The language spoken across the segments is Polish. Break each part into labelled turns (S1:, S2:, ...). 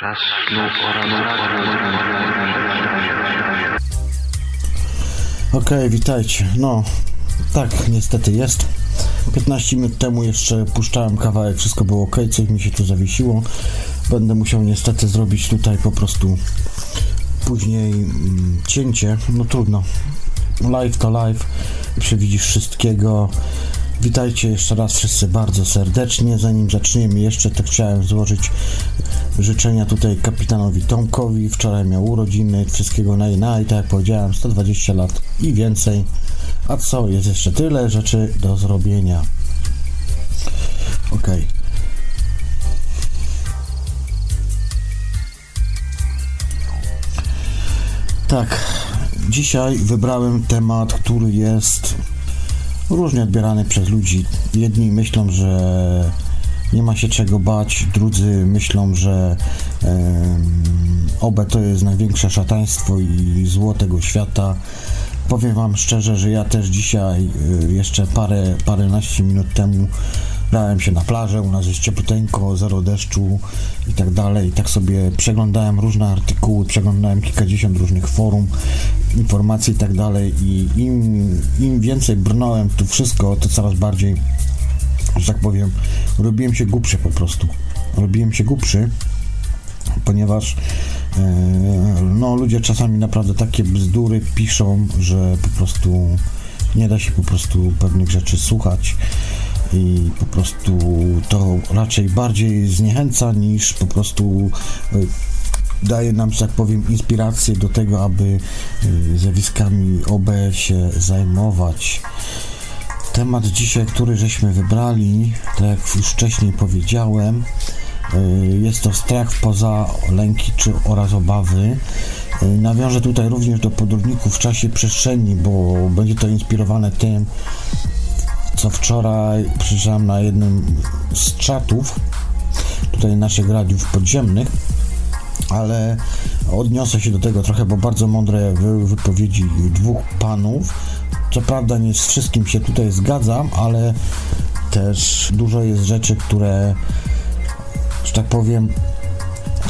S1: Czas snu
S2: Okej, witajcie. No, tak, niestety jest. 15 minut temu jeszcze puszczałem kawałek, wszystko było ok, coś mi się tu zawiesiło. Będę musiał niestety zrobić tutaj po prostu później mm, cięcie. No trudno. Live to live. Przewidzisz wszystkiego. Witajcie jeszcze raz wszyscy bardzo serdecznie. Zanim zaczniemy jeszcze, to chciałem złożyć życzenia tutaj kapitanowi Tomkowi. Wczoraj miał urodziny, wszystkiego naj, naj, tak jak powiedziałem, 120 lat i więcej. A co, jest jeszcze tyle rzeczy do zrobienia. Ok. Tak, dzisiaj wybrałem temat, który jest różnie odbierany przez ludzi. Jedni myślą, że nie ma się czego bać, drudzy myślą, że em, OBE to jest największe szataństwo i zło tego świata. Powiem Wam szczerze, że ja też dzisiaj, y, jeszcze parę, paręnaście minut temu, dałem się na plażę, u nas jest ciepluteńko, zero deszczu i tak dalej. I tak sobie przeglądałem różne artykuły, przeglądałem kilkadziesiąt różnych forum, informacji i tak dalej. I im, im więcej brnąłem tu wszystko, to coraz bardziej, że tak powiem, robiłem się głupszy po prostu. Robiłem się głupszy, ponieważ e, no, ludzie czasami naprawdę takie bzdury piszą, że po prostu nie da się po prostu pewnych rzeczy słuchać i po prostu to raczej bardziej zniechęca niż po prostu e, daje nam, że tak powiem, inspirację do tego, aby e, zjawiskami OB się zajmować. Temat dzisiaj, który żeśmy wybrali, tak jak już wcześniej powiedziałem, y, jest to strach poza lęki czy oraz obawy. Nawiążę tutaj również do podróżników w czasie przestrzeni, bo będzie to inspirowane tym, co wczoraj przeczytałem na jednym z czatów tutaj naszych radiów podziemnych, ale odniosę się do tego trochę, bo bardzo mądre były wypowiedzi dwóch panów. Co prawda nie z wszystkim się tutaj zgadzam, ale też dużo jest rzeczy, które, że tak powiem,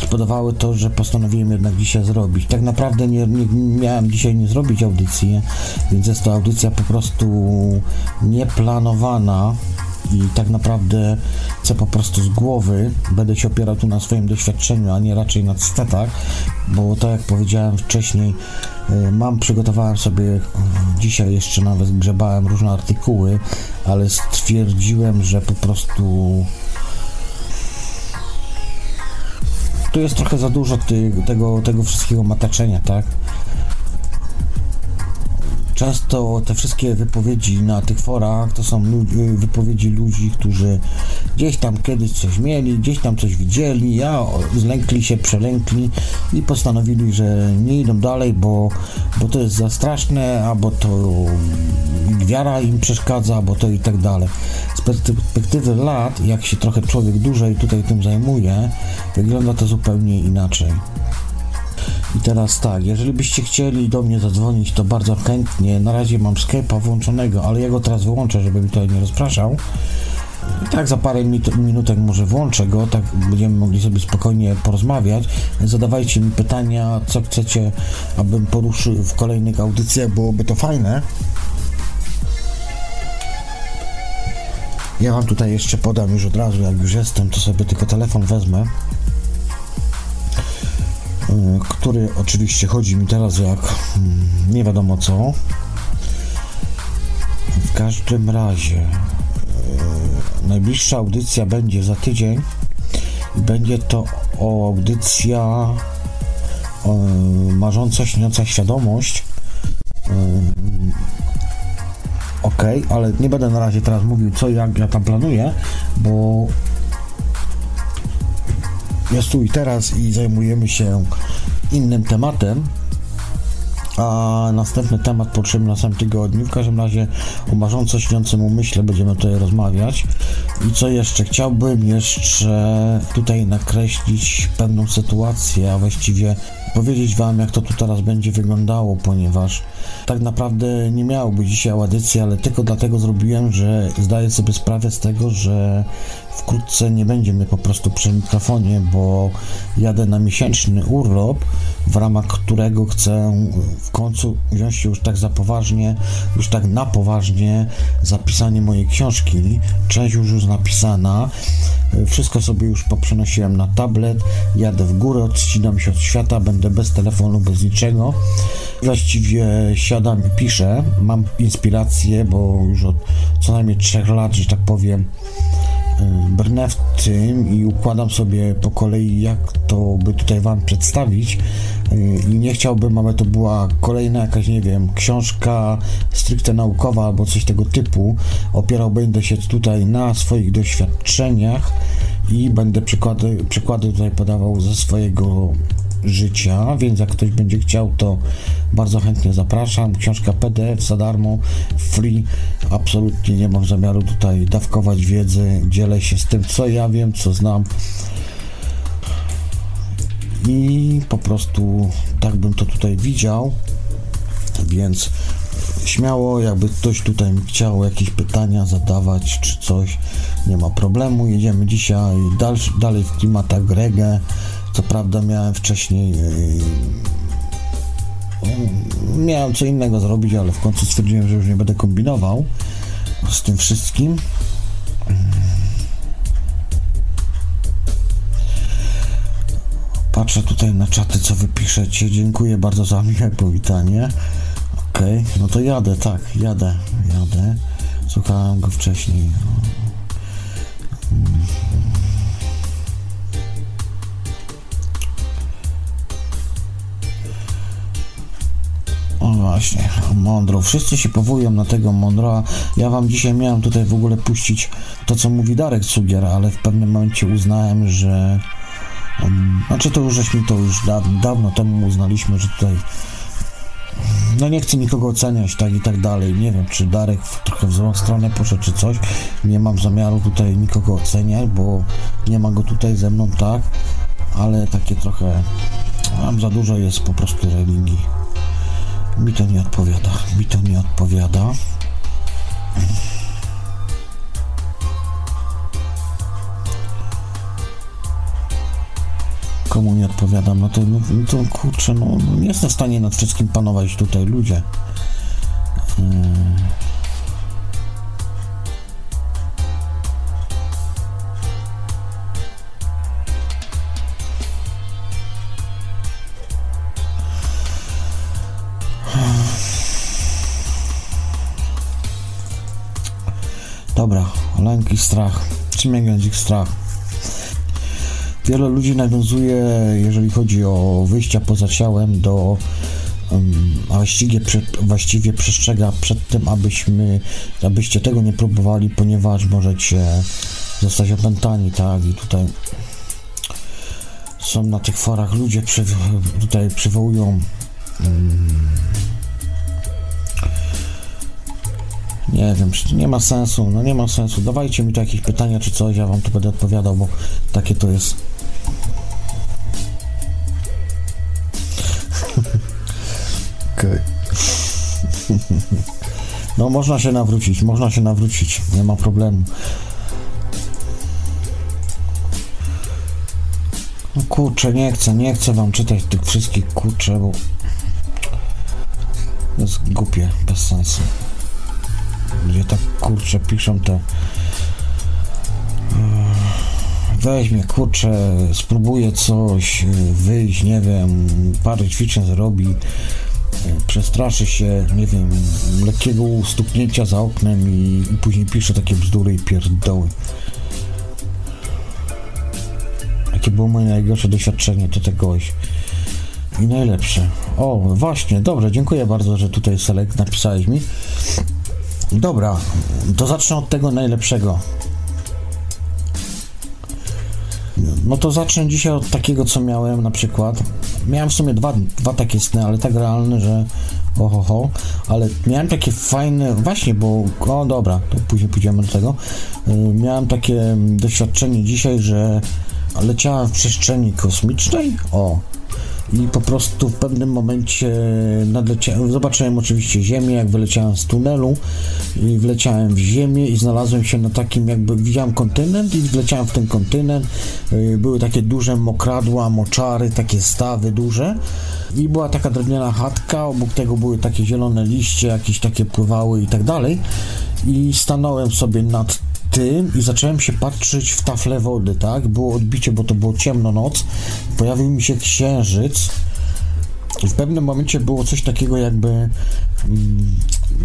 S2: spowodowały to, że postanowiłem jednak dzisiaj zrobić. Tak naprawdę nie, nie miałem dzisiaj nie zrobić audycji, więc jest to audycja po prostu nieplanowana i tak naprawdę chcę po prostu z głowy, będę się opierał tu na swoim doświadczeniu, a nie raczej na cytatach, bo tak jak powiedziałem wcześniej, y, mam, przygotowałem sobie, dzisiaj jeszcze nawet grzebałem różne artykuły, ale stwierdziłem, że po prostu tu jest trochę za dużo ty, tego, tego wszystkiego mataczenia, tak? Często te wszystkie wypowiedzi na tych forach to są lu- wypowiedzi ludzi, którzy gdzieś tam kiedyś coś mieli, gdzieś tam coś widzieli, ja zlękli się, przelękli i postanowili, że nie idą dalej, bo, bo to jest za straszne, albo to wiara im przeszkadza, bo to i tak dalej. Z perspektywy lat, jak się trochę człowiek dłużej tutaj tym zajmuje, wygląda to zupełnie inaczej. I teraz tak, jeżeli byście chcieli do mnie zadzwonić, to bardzo chętnie. Na razie mam Skype'a włączonego, ale ja go teraz wyłączę, żeby mi tutaj nie rozpraszał. I tak za parę minut, minutek może włączę go, tak będziemy mogli sobie spokojnie porozmawiać. Zadawajcie mi pytania, co chcecie, abym poruszył w kolejnych audycjach, byłoby to fajne. Ja wam tutaj jeszcze podam już od razu, jak już jestem, to sobie tylko telefon wezmę który oczywiście chodzi mi teraz jak mm, nie wiadomo co. W każdym razie y, najbliższa audycja będzie za tydzień będzie to audycja y, marząca, śniąca świadomość. Ok, ale nie będę na razie teraz mówił co jak ja tam planuję, bo jest tu i teraz i zajmujemy się innym tematem. A następny temat potrzebny na samym tygodniu. W każdym razie o marząco śniącym umyśle będziemy tutaj rozmawiać. I co jeszcze? Chciałbym jeszcze tutaj nakreślić pewną sytuację, a właściwie powiedzieć Wam, jak to tu teraz będzie wyglądało, ponieważ tak naprawdę nie miało być dzisiaj audycji, ale tylko dlatego zrobiłem, że zdaję sobie sprawę z tego, że wkrótce nie będzie mnie po prostu przy mikrofonie, bo jadę na miesięczny urlop, w ramach którego chcę w końcu wziąć się już tak za poważnie, już tak na poważnie zapisanie mojej książki. Część już jest napisana, wszystko sobie już poprzenosiłem na tablet, jadę w górę, odcinam się od świata, będę bez telefonu, bez niczego. Właściwie siadam i piszę, mam inspirację, bo już od co najmniej trzech lat, że tak powiem, brnę w tym i układam sobie po kolei, jak to by tutaj Wam przedstawić. I nie chciałbym, aby to była kolejna jakaś, nie wiem, książka stricte naukowa albo coś tego typu. Opierał będę się tutaj na swoich doświadczeniach i będę przykłady, przykłady tutaj podawał ze swojego życia, więc jak ktoś będzie chciał, to bardzo chętnie zapraszam. Książka PDF za darmo, free. Absolutnie nie mam zamiaru tutaj dawkować wiedzy. Dzielę się z tym, co ja wiem, co znam. I po prostu tak bym to tutaj widział. Więc śmiało, jakby ktoś tutaj chciał jakieś pytania zadawać czy coś, nie ma problemu. Jedziemy dzisiaj dalszy, dalej w klimatach reggae. Co prawda miałem wcześniej yy, miałem co innego zrobić, ale w końcu stwierdziłem, że już nie będę kombinował z tym wszystkim. Patrzę tutaj na czaty, co wy piszecie. Dziękuję bardzo za miłe powitanie. Okej, okay, no to jadę, tak, jadę, jadę. Słuchałem go wcześniej. Właśnie, Mondro. Wszyscy się powołują na tego Mondroa. Ja wam dzisiaj miałem tutaj w ogóle puścić to, co mówi Darek Cugier, ale w pewnym momencie uznałem, że znaczy to już żeśmy to już da, dawno temu uznaliśmy, że tutaj no nie chcę nikogo oceniać, tak i tak dalej. Nie wiem, czy Darek w, trochę w złą stronę poszedł, czy coś. Nie mam zamiaru tutaj nikogo oceniać, bo nie ma go tutaj ze mną, tak, ale takie trochę mam za dużo jest po prostu religii. Mi to nie odpowiada. Mi to nie odpowiada. Komu nie odpowiadam? No to, no, to kurczę, no, no nie jestem w stanie nad wszystkim panować tutaj, ludzie. Yy. Strach. Czym jak strach? Wiele ludzi nawiązuje, jeżeli chodzi o wyjścia poza ciałem, do a właściwie, właściwie przestrzega przed tym, abyśmy, abyście tego nie próbowali, ponieważ możecie zostać opętani, tak? I tutaj są na tych forach ludzie, przy, tutaj przywołują um, Nie wiem, nie ma sensu, no nie ma sensu. Dawajcie mi tu jakieś pytania czy coś, ja wam tu będę odpowiadał, bo takie to jest. Okej. No można się nawrócić, można się nawrócić, nie ma problemu. No kurczę, nie chcę, nie chcę wam czytać tych wszystkich kurczę, bo jest głupie, bez sensu gdzie tak kurczę piszą te weźmie, kurczę, spróbuję coś, wyjść, nie wiem, parę ćwiczeń zrobi, przestraszy się, nie wiem, lekkiego stuknięcia za oknem i, i później pisze takie bzdury i pierdoły. Jakie było moje najgorsze doświadczenie do tegoś. I najlepsze. O, właśnie, dobrze, dziękuję bardzo, że tutaj Selek napisałeś mi. Dobra, to zacznę od tego najlepszego. No to zacznę dzisiaj od takiego, co miałem na przykład. Miałem w sumie dwa, dwa takie sny, ale tak realne, że oho, ho, ale miałem takie fajne, właśnie, bo, o dobra, to później pójdziemy do tego. Y, miałem takie doświadczenie dzisiaj, że leciałem w przestrzeni kosmicznej, o, i po prostu w pewnym momencie nadleciałem, zobaczyłem oczywiście ziemię, jak wyleciałem z tunelu i wleciałem w ziemię i znalazłem się na takim jakby, widziałem kontynent i wleciałem w ten kontynent, y, były takie duże mokradła, moczary, takie stawy duże. I była taka drewniana chatka, obok tego były takie zielone liście, jakieś takie pływały i tak dalej. I stanąłem sobie nad tym i zacząłem się patrzeć w tafle wody, tak? Było odbicie, bo to było ciemno noc. Pojawił mi się księżyc. I w pewnym momencie było coś takiego jakby mm,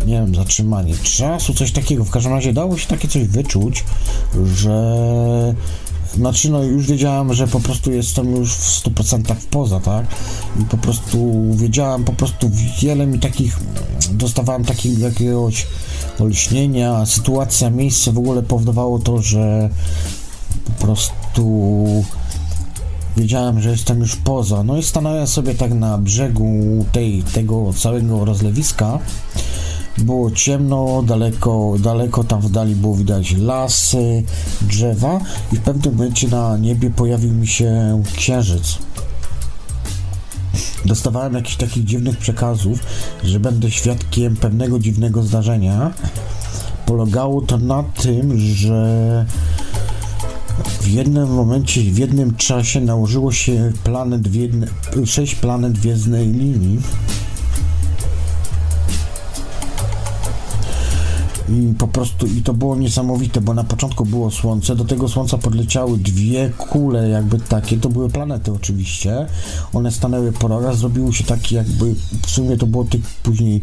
S2: nie wiem, zatrzymanie czasu, coś takiego. W każdym razie dało się takie coś wyczuć, że znaczy, no już wiedziałem, że po prostu jestem już w 100% poza, tak? I po prostu wiedziałem, po prostu wiele mi takich, dostawałem takiego jakiegoś olśnienia, sytuacja, miejsce w ogóle powodowało to, że po prostu wiedziałem, że jestem już poza. No i stanąłem sobie tak na brzegu tej, tego całego rozlewiska. Było ciemno, daleko, daleko tam w dali było widać lasy, drzewa i w pewnym momencie na niebie pojawił mi się księżyc. Dostawałem jakichś takich dziwnych przekazów, że będę świadkiem pewnego dziwnego zdarzenia. Polegało to na tym, że w jednym momencie, w jednym czasie nałożyło się planet w jedne, sześć planet w jednej linii. I po prostu, i to było niesamowite, bo na początku było Słońce, do tego Słońca podleciały dwie kule, jakby takie, to były planety oczywiście. One stanęły po rogach, zrobiło się taki jakby, w sumie to było tych później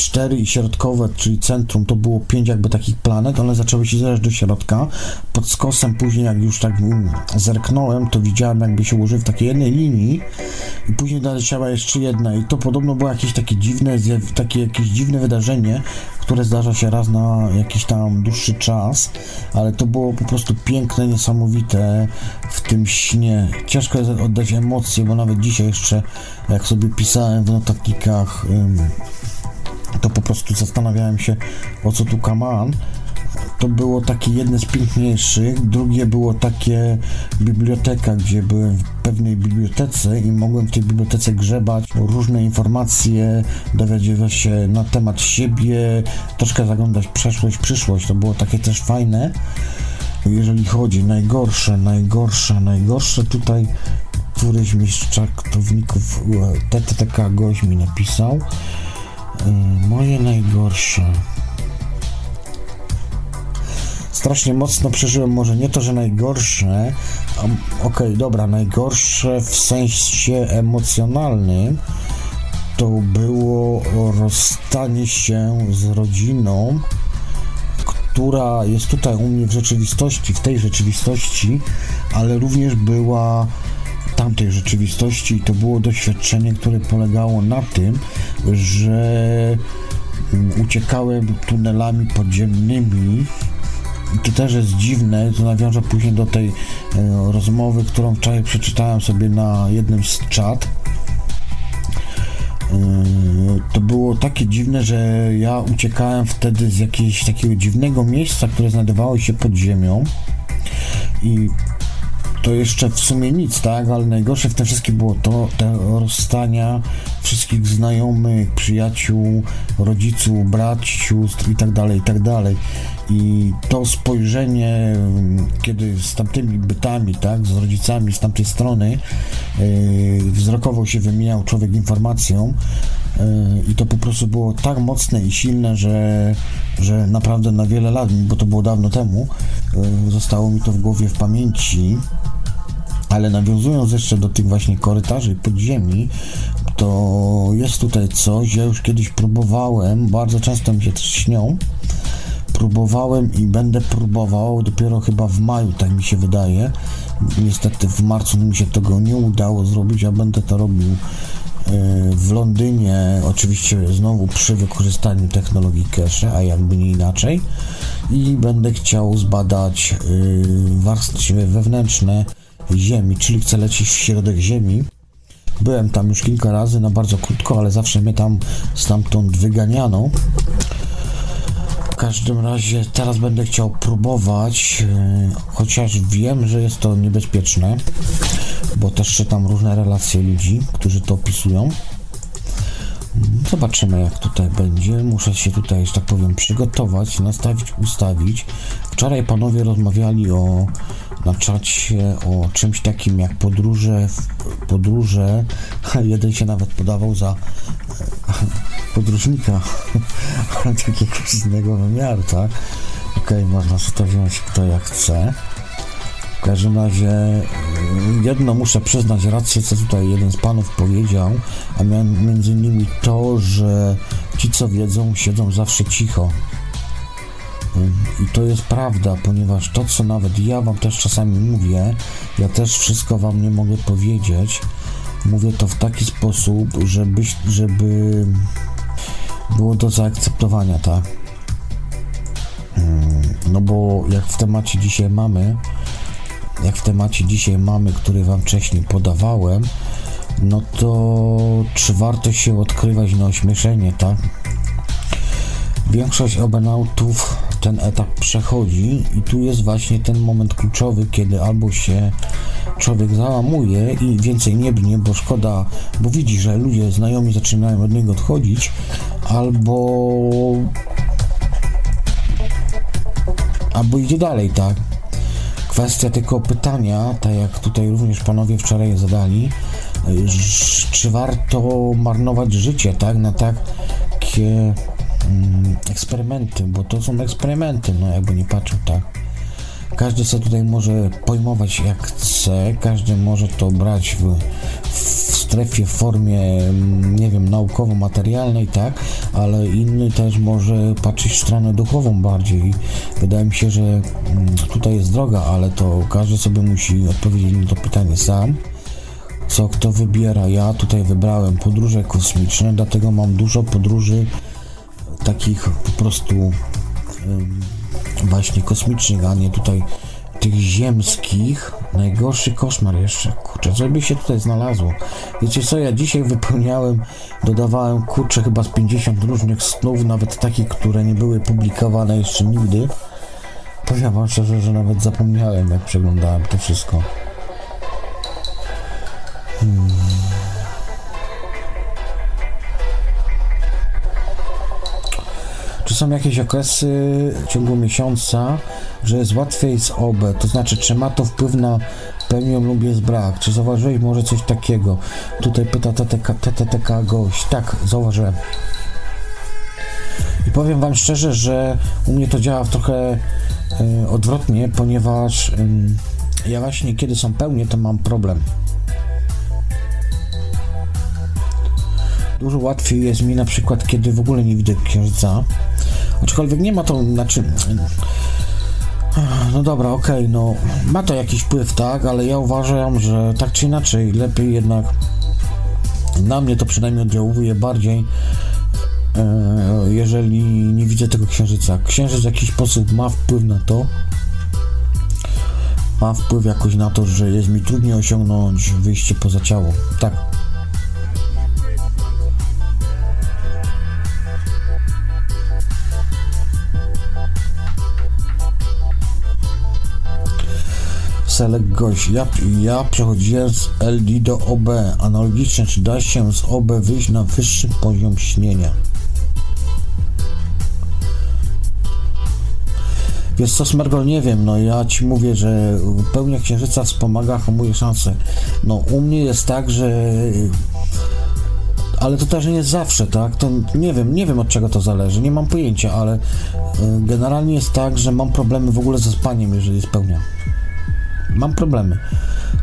S2: cztery i środkowe, czyli centrum, to było pięć jakby takich planet, one zaczęły się zjeżdżać do środka. Pod skosem później, jak już tak mm, zerknąłem, to widziałem jakby się ułożyły w takiej jednej linii i później doleciała jeszcze jedna i to podobno było jakieś takie dziwne, takie jakieś dziwne wydarzenie, które zdarza się raz na jakiś tam dłuższy czas, ale to było po prostu piękne, niesamowite w tym śnie. Ciężko jest oddać emocje, bo nawet dzisiaj jeszcze, jak sobie pisałem w notatnikach, to po prostu zastanawiałem się, o co tu kaman. To było takie jedne z piękniejszych, drugie było takie biblioteka, gdzie byłem w pewnej bibliotece i mogłem w tej bibliotece grzebać różne informacje, dowiadywać się na temat siebie, troszkę zaglądać przeszłość, przyszłość, to było takie też fajne. Jeżeli chodzi najgorsze, najgorsze, najgorsze tutaj któryś z czaktowników TTTK gość mi napisał, moje najgorsze. Strasznie mocno przeżyłem, może nie to, że najgorsze, okej, okay, dobra, najgorsze w sensie emocjonalnym to było rozstanie się z rodziną, która jest tutaj u mnie w rzeczywistości, w tej rzeczywistości, ale również była tamtej rzeczywistości i to było doświadczenie, które polegało na tym, że uciekałem tunelami podziemnymi i to też jest dziwne, to nawiążę później do tej e, rozmowy, którą wczoraj przeczytałem sobie na jednym z czat. E, to było takie dziwne, że ja uciekałem wtedy z jakiegoś takiego dziwnego miejsca, które znajdowało się pod ziemią i to jeszcze w sumie nic, tak? Ale najgorsze w tym wszystkim było to, te rozstania wszystkich znajomych, przyjaciół, rodziców, braci, sióstr i tak dalej, i tak dalej. I to spojrzenie, kiedy z tamtymi bytami, tak, z rodzicami z tamtej strony, yy, wzrokowo się wymieniał człowiek informacją, yy, i to po prostu było tak mocne i silne, że, że naprawdę na wiele lat, bo to było dawno temu, yy, zostało mi to w głowie w pamięci. Ale nawiązując jeszcze do tych właśnie korytarzy podziemi, to jest tutaj coś, ja już kiedyś próbowałem, bardzo często mi się też śnią, próbowałem i będę próbował dopiero chyba w maju, tak mi się wydaje. Niestety w marcu mi się tego nie udało zrobić, a będę to robił e, w Londynie, oczywiście znowu przy wykorzystaniu technologii cache, a jakby nie inaczej. I będę chciał zbadać e, warstwy wewnętrzne Ziemi, czyli chcę lecieć w środek Ziemi. Byłem tam już kilka razy, na bardzo krótko, ale zawsze mnie tam stamtąd wyganiano. W każdym razie teraz będę chciał próbować, e, chociaż wiem, że jest to niebezpieczne. bo też czytam różne relacje ludzi, którzy to opisują. Zobaczymy, jak tutaj będzie. Muszę się tutaj, że tak powiem, przygotować, nastawić, ustawić. Wczoraj panowie rozmawiali o na czacie o czymś takim jak podróże, podróże. Jeden się nawet podawał za podróżnika takiego z innego wymiaru, tak? Okej, okay, można sobie to wziąć kto jak chce. W każdym razie jedno muszę przyznać rację, co tutaj jeden z panów powiedział, a innymi to, że ci co wiedzą, siedzą zawsze cicho. I to jest prawda, ponieważ to, co nawet ja wam też czasami mówię, ja też wszystko wam nie mogę powiedzieć. Mówię to w taki sposób, żeby, żeby było do zaakceptowania, tak? No bo jak w temacie dzisiaj mamy, jak w temacie dzisiaj mamy, który Wam wcześniej podawałem, no to czy warto się odkrywać na ośmieszenie, tak? Większość obenautów ten etap przechodzi i tu jest właśnie ten moment kluczowy, kiedy albo się człowiek załamuje i więcej nie brnie, bo szkoda, bo widzi, że ludzie znajomi zaczynają od niego odchodzić, albo albo idzie dalej, tak? Kwestia tylko pytania, tak jak tutaj również panowie wczoraj zadali, czy warto marnować życie, tak, na takie eksperymenty, bo to są eksperymenty, no jakby nie patrzył, tak. Każdy sobie tutaj może pojmować jak chce, każdy może to brać w, w strefie w formie, mm, nie wiem, naukowo-materialnej, tak, ale inny też może patrzeć w stronę duchową bardziej. Wydaje mi się, że mm, tutaj jest droga, ale to każdy sobie musi odpowiedzieć na to pytanie sam. Co kto wybiera? Ja tutaj wybrałem podróże kosmiczne, dlatego mam dużo podróży takich po prostu właśnie kosmicznych, a nie tutaj tych ziemskich. Najgorszy koszmar jeszcze, kurczę, co by się tutaj znalazło? Wiecie co, ja dzisiaj wypełniałem, dodawałem, kurczę, chyba z 50 różnych snów, nawet takich, które nie były publikowane jeszcze nigdy. Powiem wam szczerze, że nawet zapomniałem, jak przeglądałem to wszystko. Hmm. Są jakieś okresy w ciągu miesiąca, że jest łatwiej z OB? To znaczy, czy ma to wpływ na pełnię lub jest brak? Czy zauważyłeś może coś takiego? Tutaj pyta TTK, gość. Tak, zauważyłem. I powiem Wam szczerze, że u mnie to działa trochę y, odwrotnie, ponieważ y, ja właśnie kiedy są pełnie, to mam problem. Dużo łatwiej jest mi na przykład, kiedy w ogóle nie widzę księżyca. Aczkolwiek nie ma to, znaczy... No dobra, okej, okay, no ma to jakiś wpływ, tak, ale ja uważam, że tak czy inaczej lepiej jednak na mnie to przynajmniej oddziałuje bardziej e, jeżeli nie widzę tego księżyca. Księżyc w jakiś sposób ma wpływ na to, ma wpływ jakoś na to, że jest mi trudniej osiągnąć wyjście poza ciało. Tak. Select gość. Ja, ja przechodziłem z LD do OB. Analogicznie, czy da się z OB wyjść na wyższy poziom śnienia? Wiesz co, Smergol, nie wiem, no ja ci mówię, że pełnia księżyca wspomaga, hamuje szanse. No u mnie jest tak, że... Ale to też nie jest zawsze, tak? To nie wiem, nie wiem od czego to zależy, nie mam pojęcia, ale y, generalnie jest tak, że mam problemy w ogóle ze spaniem, jeżeli spełnia mam problemy.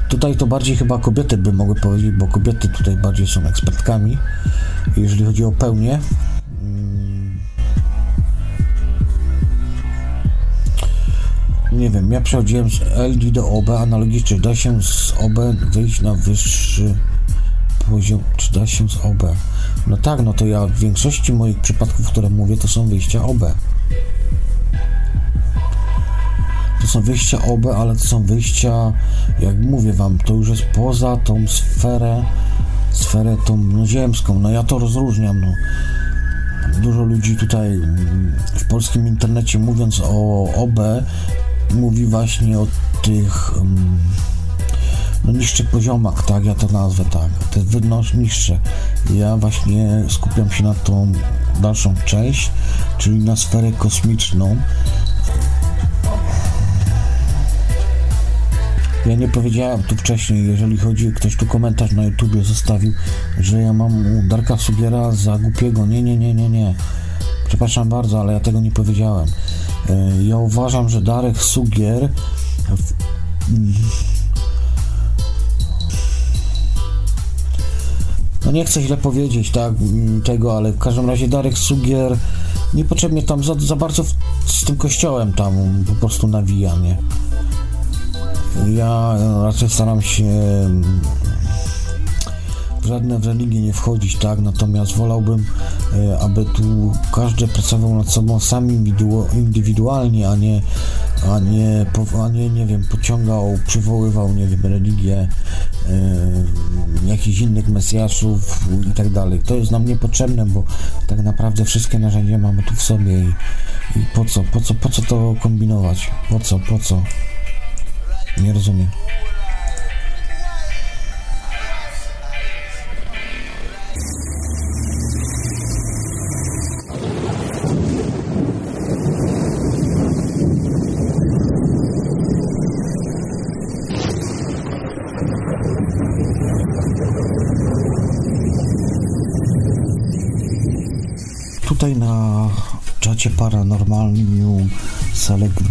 S2: Tutaj to bardziej chyba kobiety by mogły powiedzieć, bo kobiety tutaj bardziej są ekspertkami, jeżeli chodzi o pełnię. Mm. Nie wiem, ja przechodziłem z LD do OB, analogicznie da się z OB wyjść na wyższy poziom, czy da się z OB? No tak, no to ja w większości moich przypadków, które mówię, to są wyjścia OB to są wyjścia OB, ale to są wyjścia, jak mówię wam, to już jest poza tą sferę, sferę tą no, ziemską. No ja to rozróżniam, no. Dużo ludzi tutaj w polskim internecie mówiąc o OB mówi właśnie o tych um, no niższy poziomak, tak, ja to nazwę tak, jest wynoś niższe. Ja właśnie skupiam się na tą dalszą część, czyli na sferę kosmiczną. Ja nie powiedziałem tu wcześniej, jeżeli chodzi, ktoś tu komentarz na YouTubie zostawił, że ja mam Darka Sugiera za głupiego. Nie, nie, nie, nie, nie. Przepraszam bardzo, ale ja tego nie powiedziałem. E, Ja uważam, że Darek Sugier no nie chcę źle powiedzieć tak mm, tego, ale w każdym razie Darek Sugier niepotrzebnie tam za, za bardzo w, z tym kościołem tam po prostu nawija, nie? Ja raczej staram się w żadne w nie wchodzić, tak? Natomiast wolałbym, e, aby tu każdy pracował nad sobą sam indywidu- indywidualnie, a nie, a nie, a nie, nie wiem, pociągał, przywoływał, nie wiem, religię jakichś innych mesjaszów i tak dalej. To jest nam niepotrzebne, bo tak naprawdę wszystkie narzędzia mamy tu w sobie i, i po co, po co, po co to kombinować? Po co, po co? Nie rozumiem.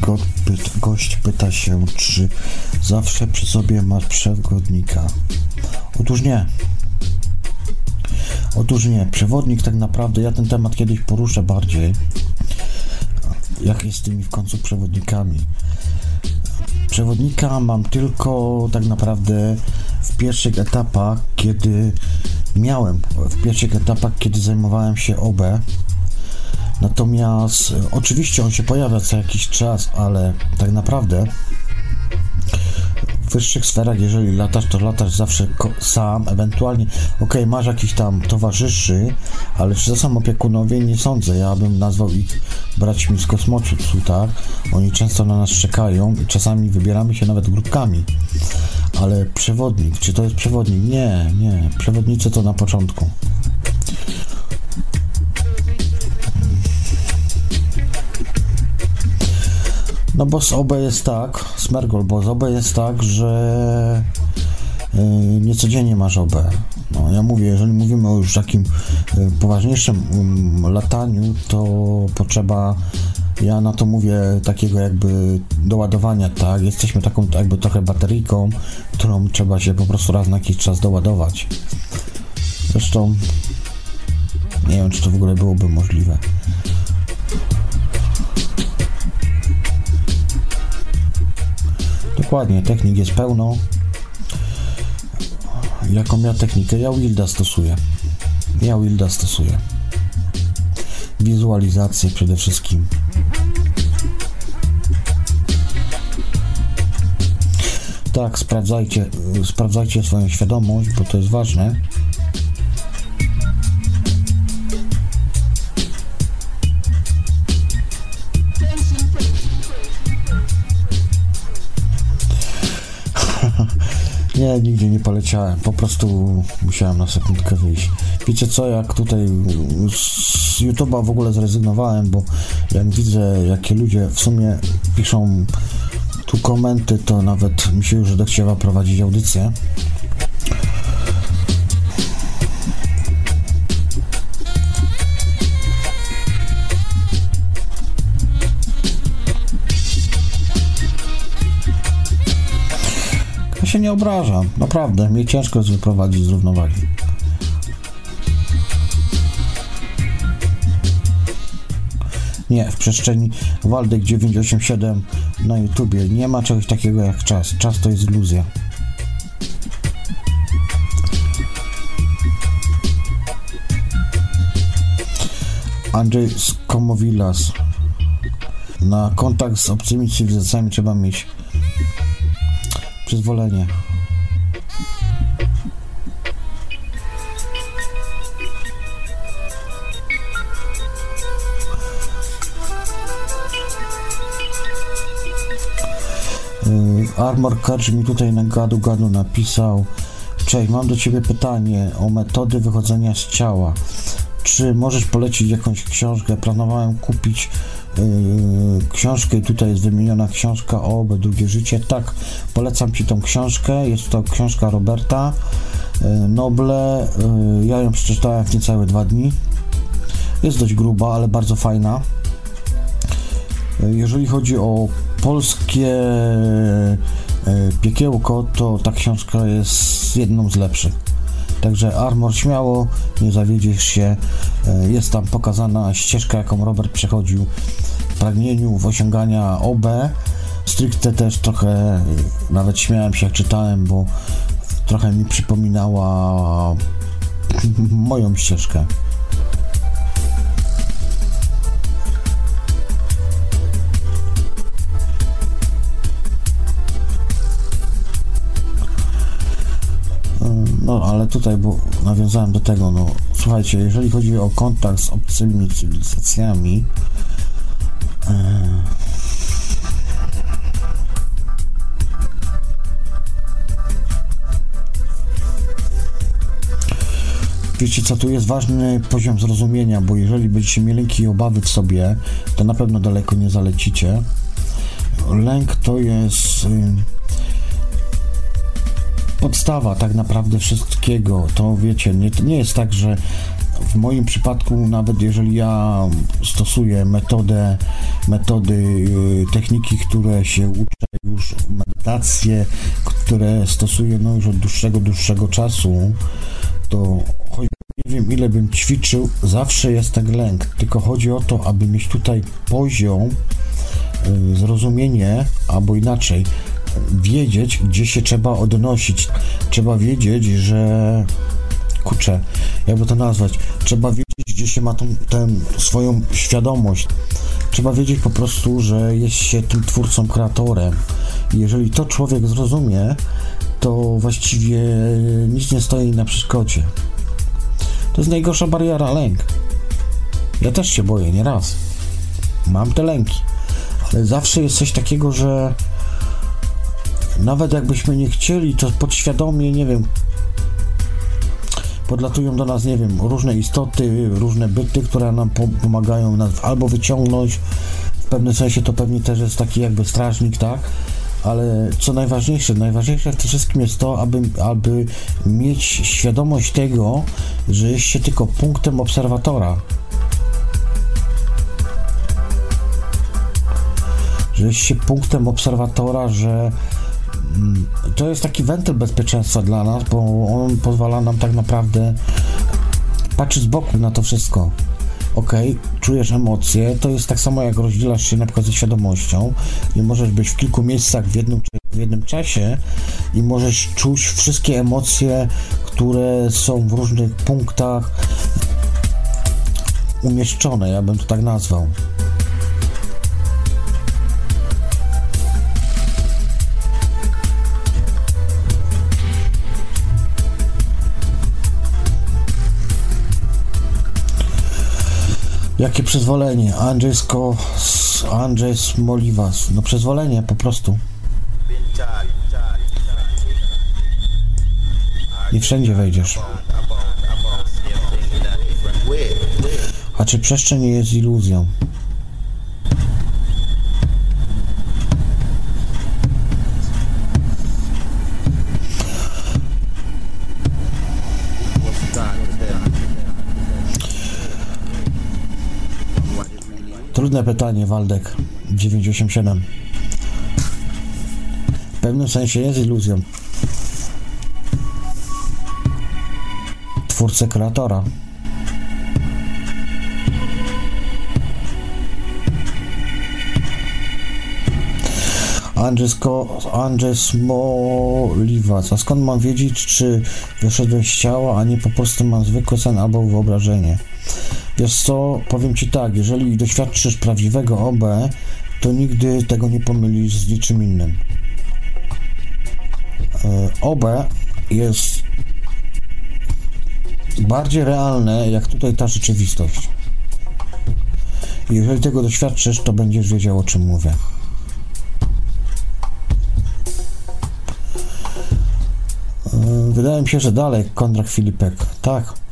S2: God pyt, gość pyta się, czy zawsze przy sobie masz przewodnika. Otóż nie. Otóż nie. Przewodnik tak naprawdę, ja ten temat kiedyś poruszę bardziej. Jak jest z tymi w końcu przewodnikami. Przewodnika mam tylko tak naprawdę w pierwszych etapach, kiedy miałem, w pierwszych etapach, kiedy zajmowałem się OB. Natomiast e, oczywiście on się pojawia co jakiś czas, ale tak naprawdę w wyższych sferach, jeżeli latasz, to latasz zawsze sam, ewentualnie, okej, masz jakiś tam towarzyszy, ale czy to są opiekunowie? Nie sądzę. Ja bym nazwał ich braćmi z kosmosu, tak? Oni często na nas czekają i czasami wybieramy się nawet grupkami. Ale przewodnik, czy to jest przewodnik? Nie, nie. Przewodnicy to na początku. No bo z OB jest tak, Smergol, bo z OB jest tak, że yy, niecodziennie masz OB. No, ja mówię, jeżeli mówimy o już takim y, poważniejszym ym, lataniu, to potrzeba, ja na to mówię, takiego jakby doładowania, tak? Jesteśmy taką jakby trochę bateryjką, którą trzeba się po prostu raz na jakiś czas doładować. Zresztą nie wiem, czy to w ogóle byłoby możliwe. Dokładnie, technik jest pełno. Jaką ja technikę? Ja Wilda stosuję. Ja Wilda stosuję. Wizualizację przede wszystkim. Tak, sprawdzajcie, sprawdzajcie swoją świadomość, bo to jest ważne. Nie, nigdzie nie poleciałem. Po prostu musiałem na sekundkę wyjść. Wiecie co, jak tutaj z YouTube'a w ogóle zrezygnowałem, bo jak widzę, jakie ludzie w sumie piszą tu komenty, to nawet mi się już odechciewa prowadzić audycję. Się nie obrażam, naprawdę. Mnie ciężko jest wyprowadzić z równowagi. Nie, w przestrzeni Waldek 987 na YouTubie nie ma czegoś takiego jak czas. Czas to jest iluzja. Andrzej Skomowilas. Na kontakt z obcymi cywilizacjami trzeba mieć przyzwolenie. Yy, Armor Catch mi tutaj na gadu gadu napisał Cześć, mam do Ciebie pytanie o metody wychodzenia z ciała. Czy możesz polecić jakąś książkę? Planowałem kupić książkę tutaj jest wymieniona książka o OB Drugie Życie. Tak, polecam Ci tą książkę. Jest to książka Roberta yy, Noble. Yy, ja ją przeczytałem w niecałe dwa dni. Jest dość gruba, ale bardzo fajna. Jeżeli chodzi o polskie e, piekiełko, to ta książka jest jedną z lepszych. Także Armor śmiało, nie zawiedziesz się. E, jest tam pokazana ścieżka, jaką Robert przechodził w pragnieniu w osiągania OB. Stricte też trochę, nawet śmiałem się jak czytałem, bo trochę mi przypominała moją ścieżkę. No, ale tutaj, bo nawiązałem do tego, no, słuchajcie, jeżeli chodzi o kontakt z obcymi cywilizacjami, e... Wiecie co, tu jest ważny poziom zrozumienia, bo jeżeli będziecie mieli lęki obawy w sobie, to na pewno daleko nie zalecicie. Lęk to jest... Y podstawa tak naprawdę wszystkiego. To wiecie, nie, nie jest tak, że w moim przypadku, nawet jeżeli ja stosuję metodę, metody, y, techniki, które się uczę już, medytacje, które stosuję no już od dłuższego, dłuższego czasu, to choć nie wiem ile bym ćwiczył, zawsze jest ten lęk. Tylko chodzi o to, aby mieć tutaj poziom, y, zrozumienie, albo inaczej, wiedzieć, gdzie się trzeba odnosić. Trzeba wiedzieć, że kurczę, jakby to nazwać, trzeba wiedzieć, gdzie się ma tą, tę swoją świadomość. Trzeba wiedzieć po prostu, że jest się tym twórcą, kreatorem. I jeżeli to człowiek zrozumie, to właściwie nic nie stoi na przeszkodzie. To jest najgorsza bariera, lęk. Ja też się boję, nie raz. Mam te lęki, ale zawsze jest coś takiego, że nawet jakbyśmy nie chcieli, to podświadomie, nie wiem, podlatują do nas, nie wiem, różne istoty, różne byty, które nam pomagają nas albo wyciągnąć, w pewnym sensie to pewnie też jest taki jakby strażnik, tak? Ale co najważniejsze, najważniejsze w tym wszystkim jest to, aby, aby mieć świadomość tego, że jest się tylko punktem obserwatora. Że jest się punktem obserwatora, że to jest taki wentyl bezpieczeństwa dla nas, bo on pozwala nam tak naprawdę patrzeć z boku na to wszystko. Ok, czujesz emocje, to jest tak samo jak rozdzielasz się na przykład ze świadomością i możesz być w kilku miejscach w jednym, w jednym czasie i możesz czuć wszystkie emocje, które są w różnych punktach umieszczone, ja bym to tak nazwał. Jakie przyzwolenie? Andrzej, Sko, Andrzej Smoliwas. No przyzwolenie po prostu. Nie wszędzie wejdziesz. A czy przestrzeń jest iluzją? Trudne pytanie, Waldek 987. W pewnym sensie jest iluzją. Twórcę kreatora. Andrzej Smoliwas. A skąd mam wiedzieć, czy wyszedłem z ciała, a nie po prostu mam zwykły sen albo wyobrażenie? Wiesz co, powiem Ci tak, jeżeli doświadczysz prawdziwego OB, to nigdy tego nie pomylisz z niczym innym. E, OB jest bardziej realne, jak tutaj ta rzeczywistość. Jeżeli tego doświadczysz, to będziesz wiedział, o czym mówię. E, wydaje mi się, że dalej kontrakt Filipek. Tak.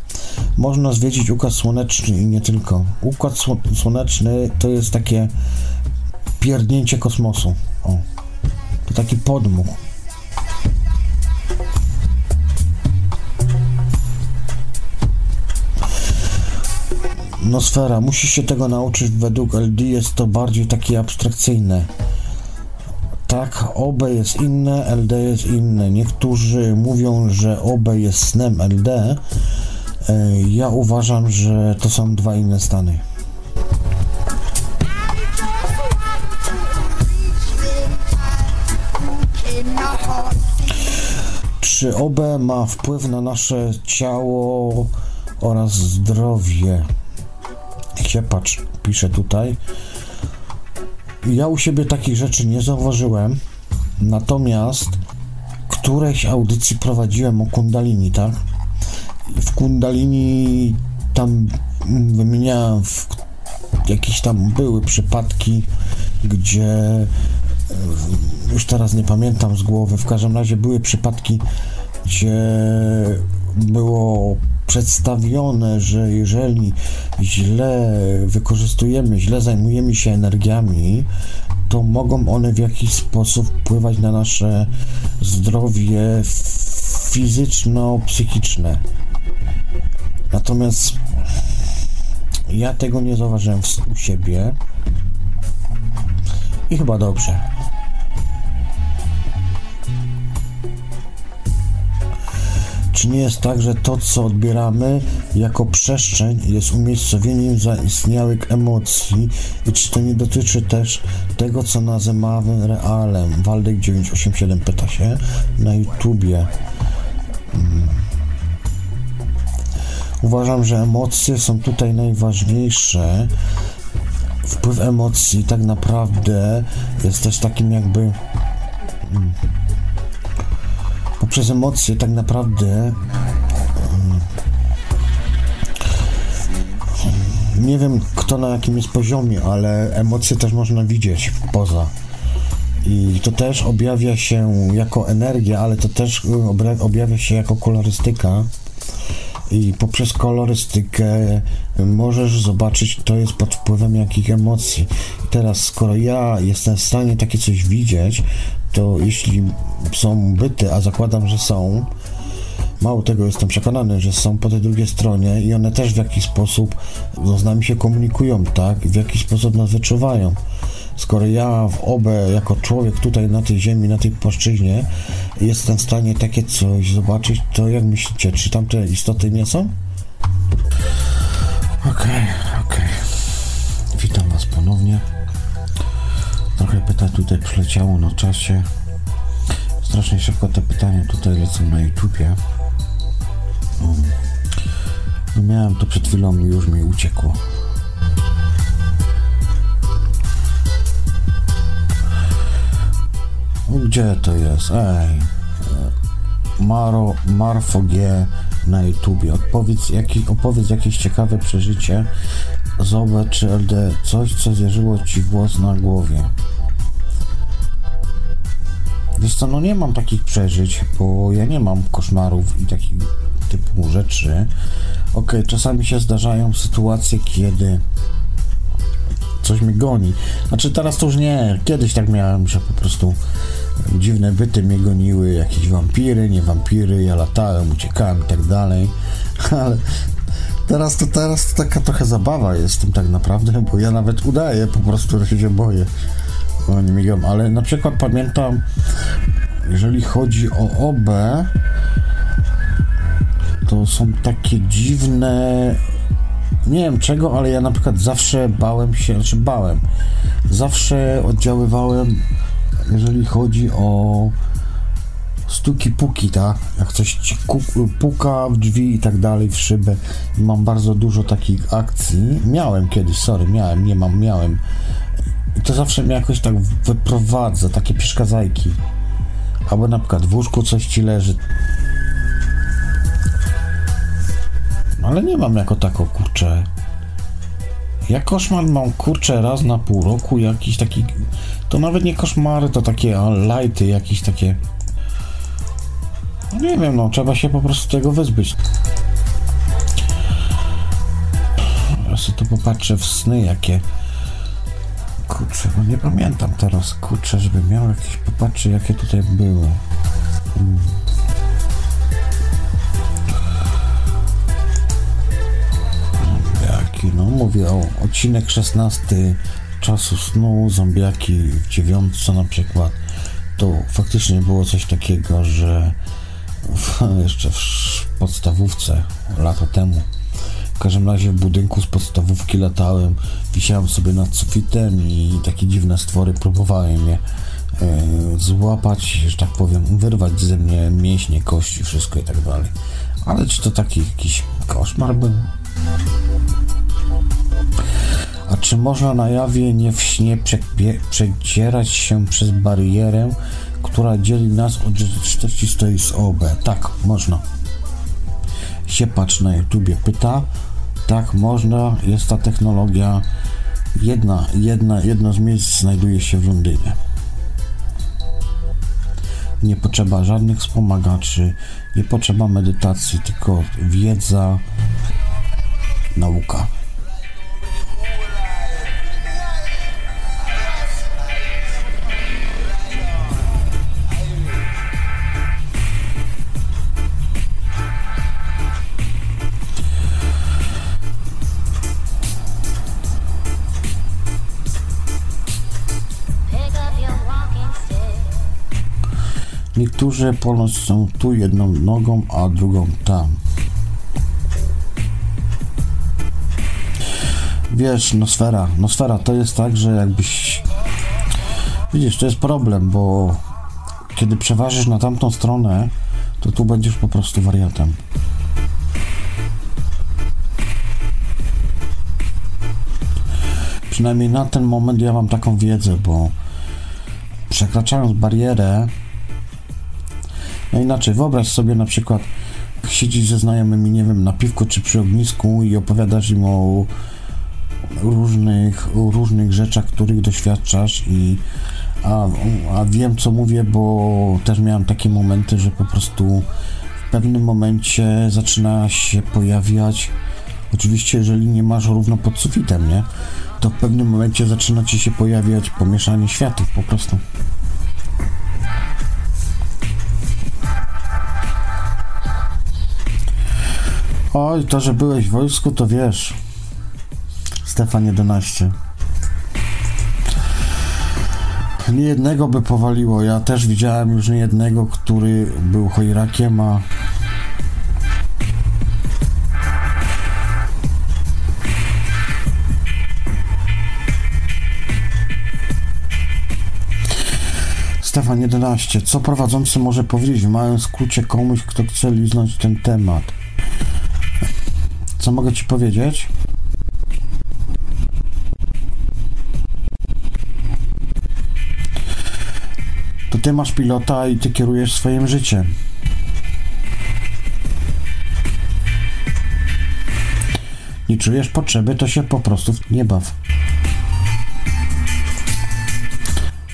S2: Można zwiedzić Układ Słoneczny i nie tylko. Układ Sło- Słoneczny to jest takie pierdnięcie kosmosu. O. To taki podmuch. Nosfera, musisz się tego nauczyć. Według LD jest to bardziej takie abstrakcyjne. Tak, OB jest inne, LD jest inne. Niektórzy mówią, że OB jest snem LD. E, Ja uważam, że to są dwa inne stany. Czy OB ma wpływ na nasze ciało oraz zdrowie? Siepacz pisze tutaj. Ja u siebie takich rzeczy nie zauważyłem, natomiast któreś audycji prowadziłem o kundalini, tak? W kundalini tam wymieniałem jakieś tam były przypadki, gdzie e, już teraz nie pamiętam z głowy, w każdym razie były przypadki, gdzie było przedstawione, że jeżeli źle wykorzystujemy, źle zajmujemy się energiami, to mogą one w jakiś sposób wpływać na nasze zdrowie fizyczno-psychiczne. Natomiast ja tego nie zauważyłem u siebie i chyba dobrze. Czy nie jest tak, że to, co odbieramy jako przestrzeń, jest umiejscowieniem zaistniałych emocji i czy to nie dotyczy też tego, co nazywamy realem? Waldek 987 pyta się na YouTubie. Hmm. Uważam, że emocje są tutaj najważniejsze. Wpływ emocji tak naprawdę jest też takim jakby. Hmm, poprzez emocje tak naprawdę mm, nie wiem kto na jakim jest poziomie, ale emocje też można widzieć poza. I to też objawia się jako energia, ale to też obra- objawia się jako kolorystyka. I poprzez kolorystykę możesz zobaczyć, kto jest pod wpływem jakich emocji. I teraz, skoro ja jestem w stanie takie coś widzieć, to jeśli są byty, a zakładam, że są, mało tego, jestem przekonany, że są po tej drugiej stronie i one też w jakiś sposób no, z nami się komunikują, tak? W jakiś sposób nas wyczuwają. Skoro ja w obę, jako człowiek tutaj na tej ziemi, na tej płaszczyźnie, jestem w stanie takie coś zobaczyć, to jak myślicie, czy tamte istoty nie są? Okej, okay, okej. Okay. Witam Was ponownie. Trochę pytań tutaj przyleciało na czasie. Strasznie szybko te pytania tutaj lecą na YouTubie. No miałem to przed chwilą już mi uciekło. Gdzie to jest? Ej. Maro, Marfo G na YouTubie. Odpowiedz, jaki, opowiedz jakieś ciekawe przeżycie z OB czy LD. Coś, co zjeżyło ci włos na głowie. Wiesz co, no nie mam takich przeżyć, bo ja nie mam koszmarów i takich typu rzeczy. Ok, czasami się zdarzają sytuacje, kiedy coś mnie goni. Znaczy teraz to już nie. Kiedyś tak miałem, że po prostu dziwne byty mnie goniły, jakieś wampiry, nie wampiry, ja latałem, uciekałem i tak dalej. Ale teraz to teraz to taka trochę zabawa jest tym tak naprawdę, bo ja nawet udaję po prostu, się boję. Oni migam, ale na przykład pamiętam, jeżeli chodzi o OB, to są takie dziwne nie wiem czego, ale ja na przykład zawsze bałem się, znaczy bałem, zawsze oddziaływałem, jeżeli chodzi o stuki puki, tak? Jak coś ci puka w drzwi i tak dalej, w szybę. Mam bardzo dużo takich akcji. Miałem kiedyś, sorry, miałem, nie mam, miałem. I to zawsze mnie jakoś tak wyprowadza, takie przeszkadzajki. Albo na przykład w łóżku coś ci leży. Ale nie mam jako tako, kurczę. Ja koszmar mam, kurczę, raz na pół roku, jakiś taki... To nawet nie koszmary, to takie lighty, jakieś takie... No nie wiem, no trzeba się po prostu tego wyzbyć. Ja sobie tu popatrzę w sny, jakie... Kurczę, bo nie pamiętam teraz, kurczę, żeby miał jakieś... Popatrzę, jakie tutaj były. Hmm. Mówię o odcinek 16 czasu snu, zombiaki w dziewiątce na przykład. To faktycznie było coś takiego, że w, jeszcze w podstawówce lata temu w każdym razie w budynku z podstawówki latałem, wisiałem sobie nad sufitem i takie dziwne stwory próbowałem je e, złapać, że tak powiem, wyrwać ze mnie mięśnie, kości, wszystko i tak dalej. Ale czy to taki jakiś koszmar był? A czy można na jawie nie w śnie przedzierać się przez barierę, która dzieli nas od rzeczywistości z OB? Tak, można. Siepacz na YouTubie pyta. Tak, można, jest ta technologia. Jedna, jedna, jedno z miejsc znajduje się w Londynie. Nie potrzeba żadnych wspomagaczy, nie potrzeba medytacji, tylko wiedza, nauka. Niektórzy ponoć są tu jedną nogą, a drugą tam. Wiesz, nosfera, nosfera to jest tak, że jakbyś... Widzisz, to jest problem, bo kiedy przeważysz na tamtą stronę, to tu będziesz po prostu wariatem. Przynajmniej na ten moment ja mam taką wiedzę, bo przekraczając barierę, no inaczej, wyobraź sobie na przykład siedzisz ze znajomymi, nie wiem, na piwku czy przy ognisku i opowiadasz im o różnych, różnych rzeczach, których doświadczasz i a, a wiem co mówię, bo też miałem takie momenty, że po prostu w pewnym momencie zaczyna się pojawiać oczywiście jeżeli nie masz równo pod sufitem, nie? To w pewnym momencie zaczyna ci się pojawiać pomieszanie światów po prostu. Oj, to, że byłeś w wojsku, to wiesz. Stefan 11. Nie jednego by powaliło. Ja też widziałem już nie jednego, który był chojrakiem, a Stefan 11. Co prowadzący może powiedzieć w małym skrócie komuś, kto chce liznąć ten temat? Co mogę Ci powiedzieć? To Ty masz pilota i Ty kierujesz swoim życiem. Nie czujesz potrzeby, to się po prostu nie baw.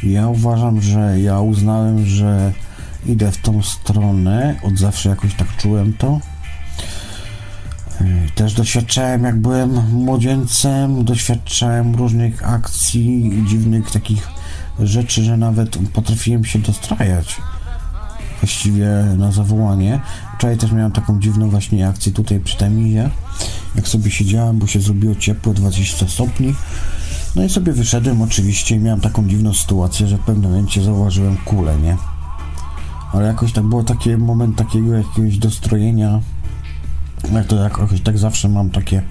S2: Ja uważam, że ja uznałem, że idę w tą stronę. Od zawsze jakoś tak czułem to. Też doświadczałem, jak byłem młodzieńcem, doświadczałem różnych akcji, dziwnych takich rzeczy, że nawet potrafiłem się dostrajać właściwie na zawołanie. Wczoraj też miałem taką dziwną właśnie akcję tutaj przy Temizie, jak sobie siedziałem, bo się zrobiło ciepło, 20 stopni. No i sobie wyszedłem oczywiście i miałem taką dziwną sytuację, że w pewnym momencie zauważyłem kulę, nie? Ale jakoś tak było taki moment takiego jakiegoś dostrojenia, jak to jakoś tak zawsze mam takie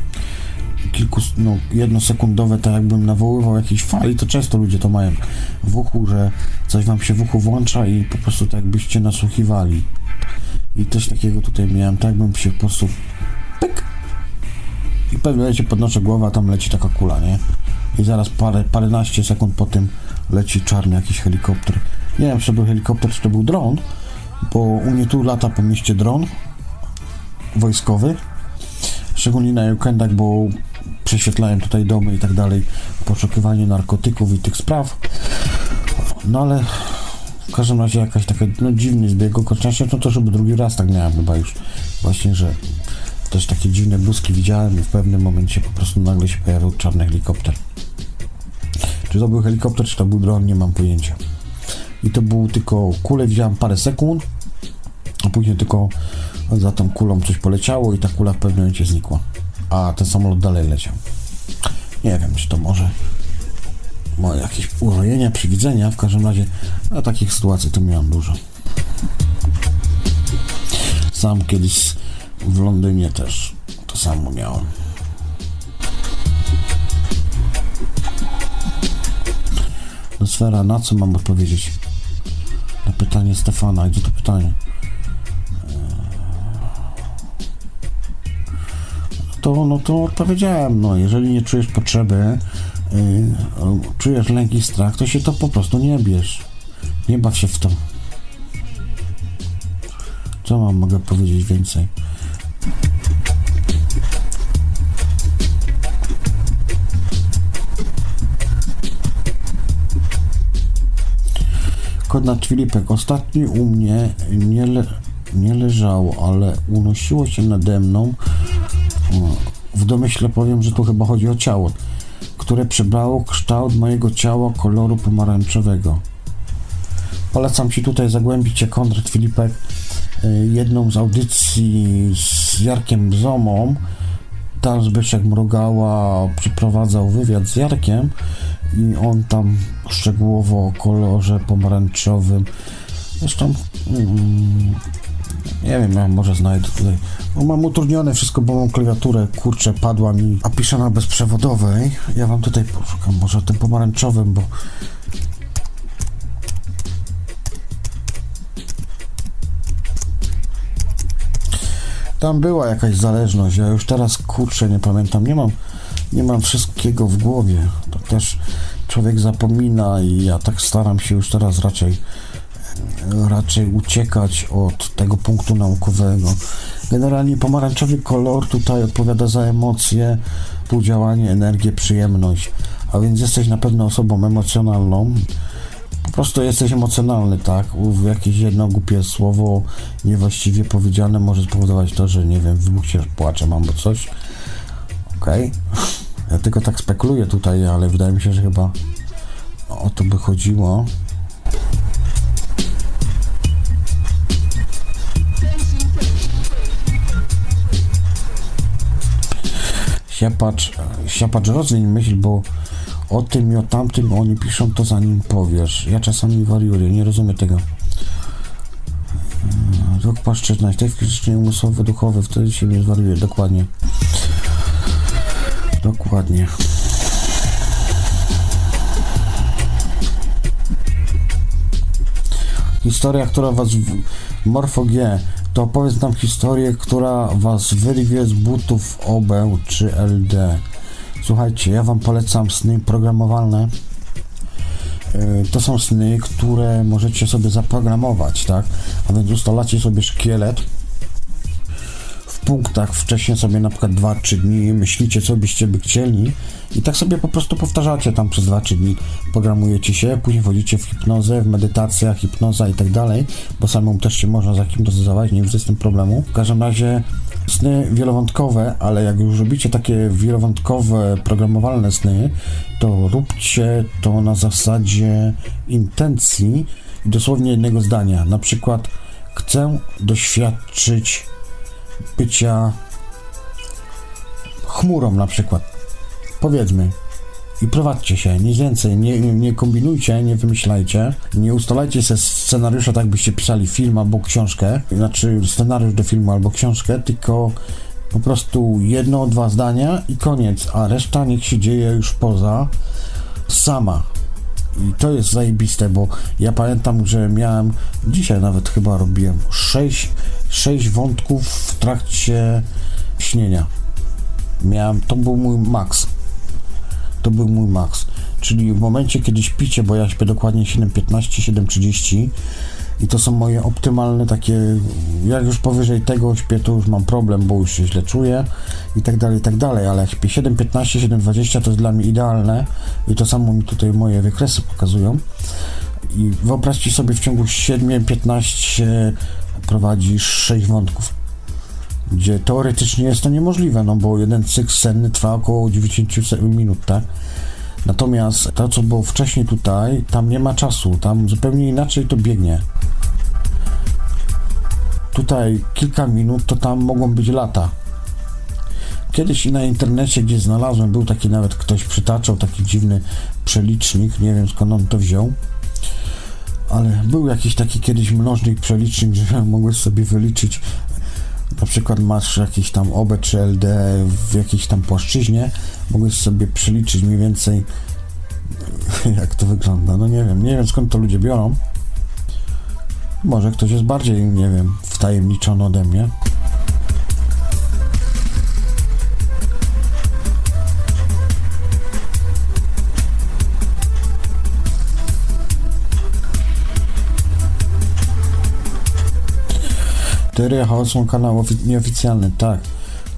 S2: kilku, no, jednosekundowe, tak jakbym nawoływał jakiejś fali, to często ludzie to mają w uchu, że coś wam się w uchu włącza i po prostu tak jakbyście nasłuchiwali. I coś takiego tutaj miałem, tak jakbym się po prostu pyk i pewnie momencie podnoszę głowę, a tam leci taka kula, nie? I zaraz parę, paręnaście sekund po tym leci czarny jakiś helikopter. Nie wiem, czy to był helikopter, czy to był dron, bo u mnie tu lata po mieście dron, wojskowy, szczególnie na weekendach, bo prześwietlałem tutaj domy i tak dalej, poszukiwanie narkotyków i tych spraw. No ale W każdym razie jakaś taka, no dziwny zbieg okoliczności, no to żeby drugi raz tak miałem chyba już. Właśnie, że też takie dziwne błyski widziałem i w pewnym momencie po prostu nagle się pojawił czarny helikopter. Czy to był helikopter, czy to był dron, nie mam pojęcia. I to był tylko kulę, widziałem parę sekund, a później tylko za tą kulą coś poleciało i ta kula w pewnym momencie znikła. A ten samolot dalej leciał. Nie wiem, czy to może, może jakieś urojenia, przywidzenia. W każdym razie na takich sytuacji to miałem dużo. Sam kiedyś w Londynie też to samo miałem. No sfera, na co mam odpowiedzieć? Na pytanie Stefana. Gdzie to pytanie? To, no to odpowiedziałem, no jeżeli nie czujesz potrzeby, yy, czujesz lęk i strach, to się to po prostu nie bierz. Nie baw się w to. Co mam mogę powiedzieć więcej? Konrad Filipek, ostatni u mnie nie, le, nie leżało, ale unosiło się nade mną w domyśle powiem, że tu chyba chodzi o ciało, które przybrało kształt mojego ciała koloru pomarańczowego. Polecam Ci tutaj zagłębić się Konrad Filipek y, jedną z audycji z Jarkiem Zomą. Tam Zbyszek Mrugała przeprowadzał wywiad z Jarkiem i on tam szczegółowo o kolorze pomarańczowym zresztą mm, nie wiem, ja może znajdę tutaj. Mam utrudnione wszystko, bo mam klawiaturę, kurczę, padła mi, a piszę na bezprzewodowej. Ja wam tutaj poszukam, może tym pomarańczowym, bo tam była jakaś zależność, ja już teraz kurczę nie pamiętam, nie mam, nie mam wszystkiego w głowie, to też człowiek zapomina i ja tak staram się już teraz raczej raczej uciekać od tego punktu naukowego. Generalnie pomarańczowy kolor tutaj odpowiada za emocje, współdziałanie, energię, przyjemność. A więc jesteś na pewno osobą emocjonalną. Po prostu jesteś emocjonalny, tak? Jakieś jedno głupie słowo niewłaściwie powiedziane może spowodować to, że nie wiem, wybuch się płaczem albo coś. Okej. Okay. Ja tylko tak spekuluję tutaj, ale wydaje mi się, że chyba o to by chodziło. Siapacz, siapacz rozwiń myśl, bo o tym i o tamtym oni piszą to zanim powiesz. Ja czasami wariuję, nie rozumiem tego. Rok płaszczyzna, te fizycznie umysłowe, duchowe, wtedy się nie zwariuje, dokładnie. Dokładnie. Historia, która was Morfo G to opowiedz nam historię, która was wyrwie z butów OB czy LD. Słuchajcie, ja wam polecam sny programowalne. E, to są sny, które możecie sobie zaprogramować, tak? A więc ustalacie sobie szkielet punktach, wcześniej sobie na przykład 2-3 dni myślicie, co byście by chcieli i tak sobie po prostu powtarzacie tam przez 2-3 dni, programujecie się, później wchodzicie w hipnozę, w medytację, hipnoza i tak dalej, bo samemu też się można zahipnotyzować, nie widzę z tym problemu. W każdym razie sny wielowątkowe, ale jak już robicie takie wielowątkowe, programowalne sny, to róbcie to na zasadzie intencji i dosłownie jednego zdania. Na przykład chcę doświadczyć bycia chmurą na przykład Powiedzmy. I prowadźcie się, nic więcej, nie, nie kombinujcie, nie wymyślajcie, nie ustalajcie sobie scenariusza tak, byście pisali film albo książkę, znaczy scenariusz do filmu albo książkę, tylko po prostu jedno, dwa zdania i koniec, a reszta niech się dzieje już poza sama. I to jest zajebiste, bo ja pamiętam, że miałem, dzisiaj nawet chyba robiłem, sześć, sześć wątków w trakcie śnienia. Miałem, to był mój maks to był mój maks. Czyli w momencie, kiedy śpicie, bo ja śpię dokładnie 7.15, 7.30 i to są moje optymalne takie, jak już powyżej tego śpię, to już mam problem, bo już się źle czuję i tak dalej, i tak dalej, ale jak śpię 7.15, 7.20 to jest dla mnie idealne i to samo mi tutaj moje wykresy pokazują. I wyobraźcie sobie w ciągu 7-15 prowadzisz 6 wątków, gdzie teoretycznie jest to niemożliwe, no bo jeden cykl senny trwa około 90 minut, tak? Natomiast to, co było wcześniej tutaj, tam nie ma czasu, tam zupełnie inaczej to biegnie. Tutaj kilka minut, to tam mogą być lata. Kiedyś na internecie, gdzie znalazłem, był taki nawet ktoś przytaczał taki dziwny przelicznik, nie wiem skąd on to wziął, ale był jakiś taki kiedyś mnożnik przelicznik, że mogłeś sobie wyliczyć na przykład masz jakiś tam OB czy LD w jakiejś tam płaszczyźnie, mogłeś sobie przeliczyć mniej więcej jak to wygląda. No nie wiem, nie wiem skąd to ludzie biorą. Może ktoś jest bardziej, nie wiem, wtajemniczony ode mnie. Teoria chaosu kanał ofi- nieoficjalny, tak.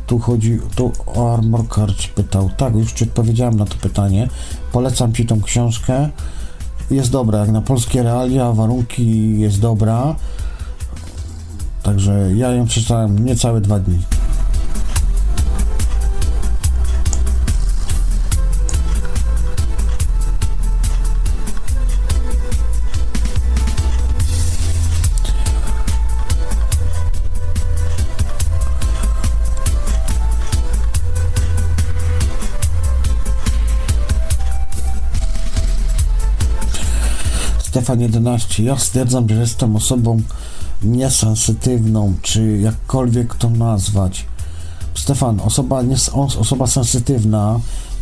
S2: Tu chodzi, tu o Armor Card pytał. Tak, już ci odpowiedziałem na to pytanie. Polecam ci tą książkę. Jest dobra, jak na polskie realia, warunki jest dobra. Także ja ją przeczytałem niecałe dwa dni. Stefan 11. Ja stwierdzam, że jestem osobą niesensytywną, czy jakkolwiek to nazwać. Stefan, osoba, nie, osoba sensytywna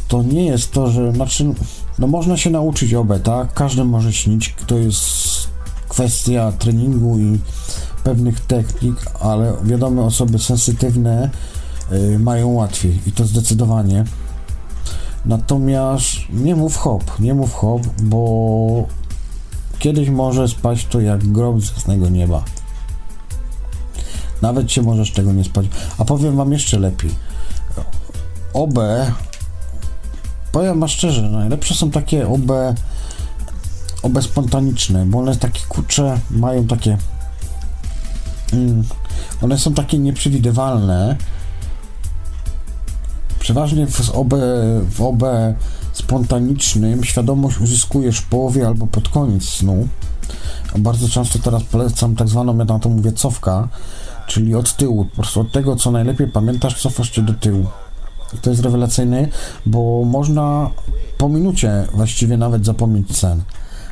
S2: to nie jest to, że znaczy, no można się nauczyć OB, tak? Każdy może śnić, to jest kwestia treningu i pewnych technik, ale wiadomo, osoby sensytywne y, mają łatwiej i to zdecydowanie. Natomiast nie mów hop, nie mów hop, bo kiedyś może spać to jak grom z jasnego nieba. Nawet się możesz tego nie spać. A powiem wam jeszcze lepiej. OB, powiem wam szczerze, najlepsze są takie OB, OB spontaniczne, bo one takie kurcze mają takie. Mm, one są takie nieprzewidywalne. Przeważnie w OB, w OB spontanicznym świadomość uzyskujesz w połowie albo pod koniec snu. Bardzo często teraz polecam tak zwaną, ja na to mówię, cofka, czyli od tyłu. Po prostu od tego, co najlepiej pamiętasz, cofasz się do tyłu. I to jest rewelacyjne, bo można po minucie właściwie nawet zapomnieć sen.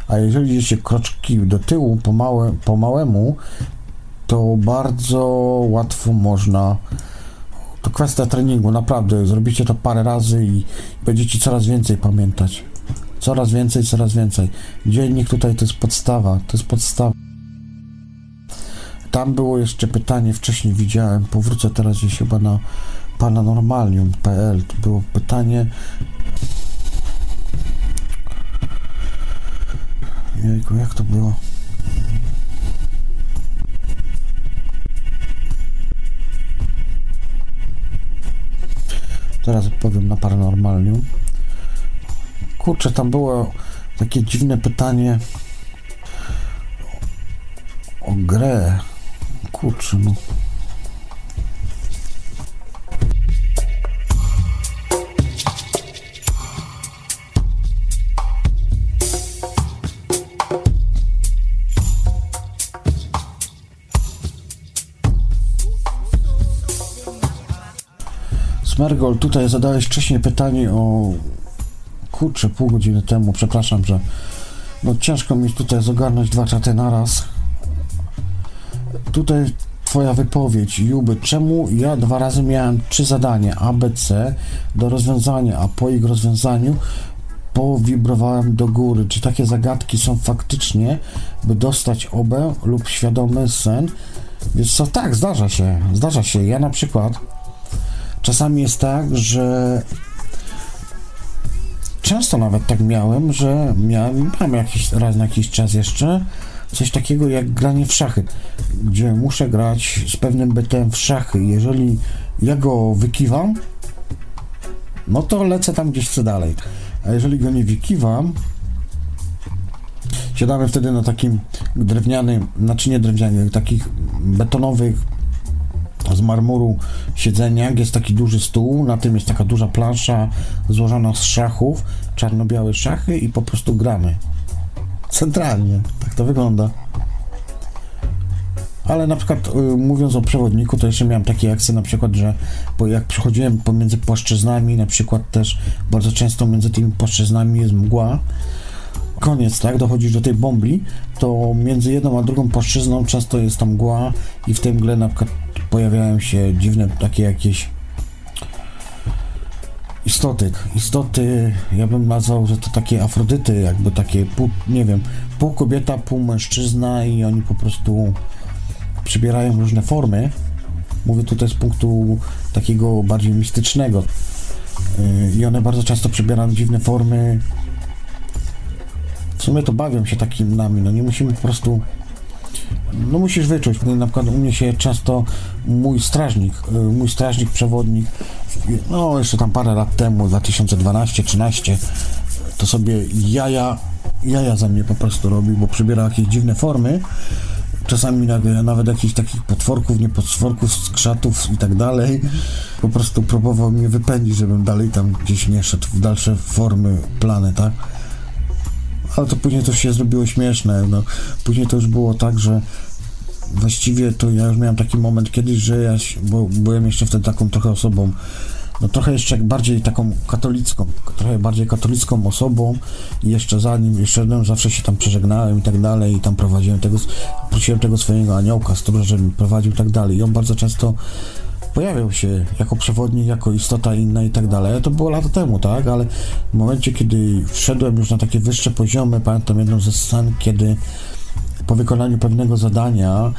S2: A jeżeli idziecie kroczki do tyłu po, małe, po małemu, to bardzo łatwo można to kwestia treningu, naprawdę. Zrobicie to parę razy i będziecie coraz więcej pamiętać. Coraz więcej, coraz więcej. Dziennik tutaj to jest podstawa, to jest podstawa. Tam było jeszcze pytanie, wcześniej widziałem, powrócę teraz gdzieś chyba na paranormalium.pl. To było pytanie. Jejku, jak to było? Teraz odpowiem na paranormalnium. Kurczę, tam było takie dziwne pytanie o grę. Kurczę, no. Smergol, tutaj zadałeś wcześniej pytanie o kurczę, pół godziny temu, przepraszam, że no ciężko mi tutaj zogarnąć dwa czaty naraz. Tutaj twoja wypowiedź, Juby, czemu ja dwa razy miałem trzy zadania ABC do rozwiązania, a po ich rozwiązaniu powibrowałem do góry. Czy takie zagadki są faktycznie, by dostać obę lub świadomy sen? Więc co, tak, zdarza się, zdarza się. Ja na przykład czasami jest tak, że często nawet tak miałem, że miałem, mam jakiś raz na jakiś czas jeszcze coś takiego jak granie w szachy, gdzie muszę grać z pewnym bytem w szachy. Jeżeli ja go wykiwam, no to lecę tam gdzieś co dalej. A jeżeli go nie wykiwam, Siadamy wtedy na takim drewnianym, znaczy nie drewnianym, takich betonowych z marmuru siedzeniach. Jest taki duży stół, na tym jest taka duża plansza złożona z szachów, czarno-białe szachy i po prostu gramy. Centralnie, tak to wygląda. Ale na przykład y, mówiąc o przewodniku, to jeszcze miałem takie akcje na przykład, że bo jak przechodziłem pomiędzy płaszczyznami, na przykład też bardzo często między tymi płaszczyznami jest mgła, koniec, tak, dochodzisz do tej bombli, to między jedną a drugą płaszczyzną często jest tam mgła i w tej mgle na przykład pojawiają się dziwne takie jakieś istoty. Istoty, ja bym nazwał, że to takie afrodyty, jakby takie, pół, nie wiem, pół kobieta, pół mężczyzna i oni po prostu przybierają różne formy. Mówię tutaj z punktu takiego bardziej mistycznego. Yy, I one bardzo często przybierają dziwne formy. W sumie to bawią się takim nami, no nie musimy po prostu no musisz wyczuć. Na przykład u mnie się często mój strażnik, yy, mój strażnik, przewodnik, no jeszcze tam parę lat temu, 2012-13, to sobie jaja, jaja za mnie po prostu robił, bo przybiera jakieś dziwne formy czasami nawet jakichś takich potworków, nie potworków, skrzatów i tak dalej. Po prostu próbował mnie wypędzić, żebym dalej tam gdzieś nie szedł w dalsze formy, plany, tak? Ale to później to się zrobiło śmieszne, no. Później to już było tak, że właściwie to ja już miałem taki moment kiedyś, że ja, bo byłem jeszcze wtedy taką trochę osobą no trochę jeszcze bardziej taką katolicką, trochę bardziej katolicką osobą i jeszcze zanim, jeszcze no, zawsze się tam przeżegnałem i tak dalej i tam prowadziłem tego, prosiłem tego swojego aniołka, stróża, żeby mi prowadził i tak dalej i on bardzo często pojawiał się jako przewodnik, jako istota inna i tak dalej. To było lata temu, tak? Ale w momencie, kiedy wszedłem już na takie wyższe poziomy, pamiętam jedną ze scen, kiedy po wykonaniu pewnego zadania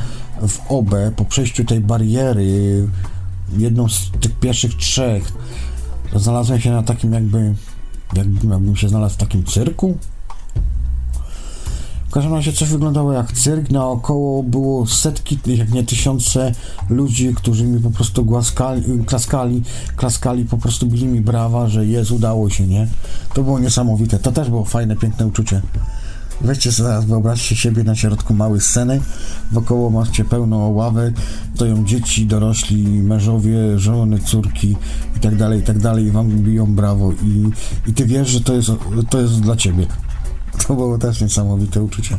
S2: w OBE, po przejściu tej bariery jedną z tych pierwszych trzech znalazłem się na takim jakby, jakbym, jakbym się znalazł w takim cyrku. W każdym razie coś wyglądało jak cyrk, naokoło było setki, jak nie tysiące ludzi, którzy mi po prostu głaskali, klaskali, klaskali, po prostu bili mi brawa, że jest, udało się, nie? To było niesamowite, to też było fajne, piękne uczucie. Weźcie zaraz, wyobraźcie siebie na środku małej sceny, wokoło macie pełno ławek, stoją dzieci, dorośli, mężowie, żony, córki i tak dalej, i tak i wam biją brawo i, i ty wiesz, że to jest, to jest dla ciebie. To było też niesamowite uczucie.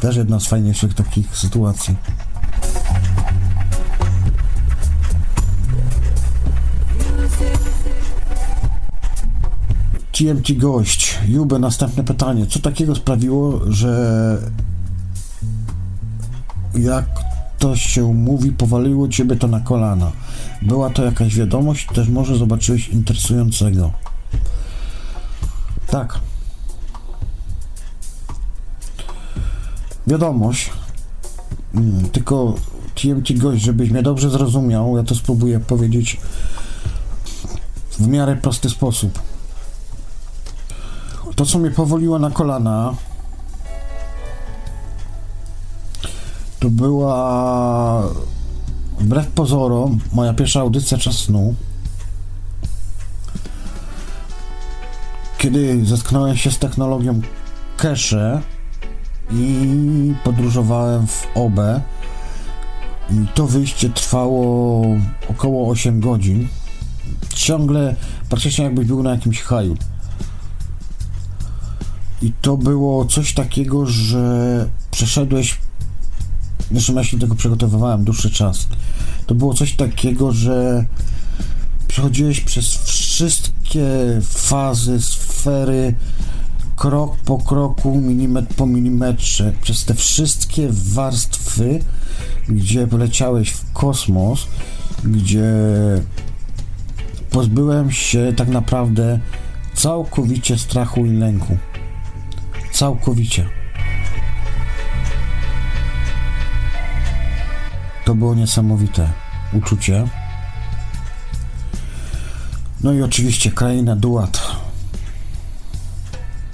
S2: Też jedna z fajniejszych takich sytuacji. TMT gość, Jube, następne pytanie. Co takiego sprawiło, że jak to się mówi, powaliło ciebie to na kolana? Była to jakaś wiadomość, też może zobaczyłeś interesującego. Tak. Wiadomość. Hmm, tylko TMT gość, żebyś mnie dobrze zrozumiał, ja to spróbuję powiedzieć w miarę prosty sposób to, co mnie powoliło na kolana, to była wbrew pozorom moja pierwsza audycja czas snu. Kiedy zetknąłem się z technologią cache i podróżowałem w OB i to wyjście trwało około 8 godzin. Ciągle praktycznie jakbyś był na jakimś haju. I to było coś takiego, że przeszedłeś. Zresztą ja się tego przygotowywałem dłuższy czas. To było coś takiego, że przechodziłeś przez wszystkie fazy, sfery, krok po kroku, milimetr po milimetrze, przez te wszystkie warstwy, gdzie poleciałeś w kosmos, gdzie pozbyłem się tak naprawdę całkowicie strachu i lęku. Całkowicie. To było niesamowite uczucie. No i oczywiście kraina Duat.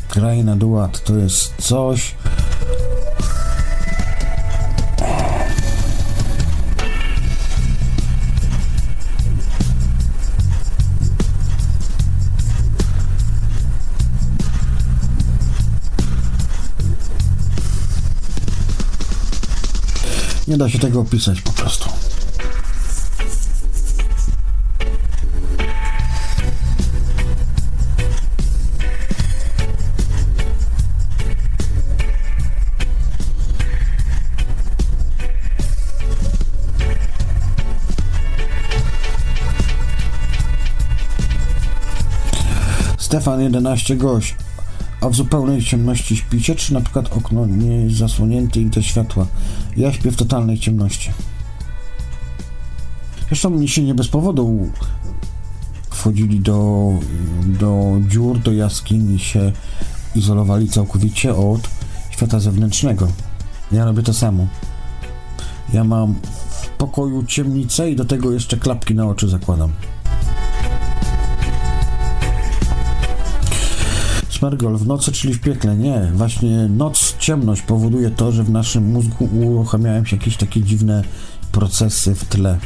S2: Kraina Duat to jest coś. Nie da się tego opisać po prostu. Stefan 11 gość. A w zupełnej ciemności śpicie, czy na przykład okno nie jest zasłonięte i te światła? Ja śpię w totalnej ciemności. Zresztą mnie się nie bez powodu wchodzili do, do dziur, do jaskini się izolowali całkowicie od świata zewnętrznego. Ja robię to samo. Ja mam w pokoju ciemnicę i do tego jeszcze klapki na oczy zakładam. Smergol, w nocy, czyli w piekle. Nie, właśnie noc, ciemność powoduje to, że w naszym mózgu uruchamiają się jakieś takie dziwne procesy w tle.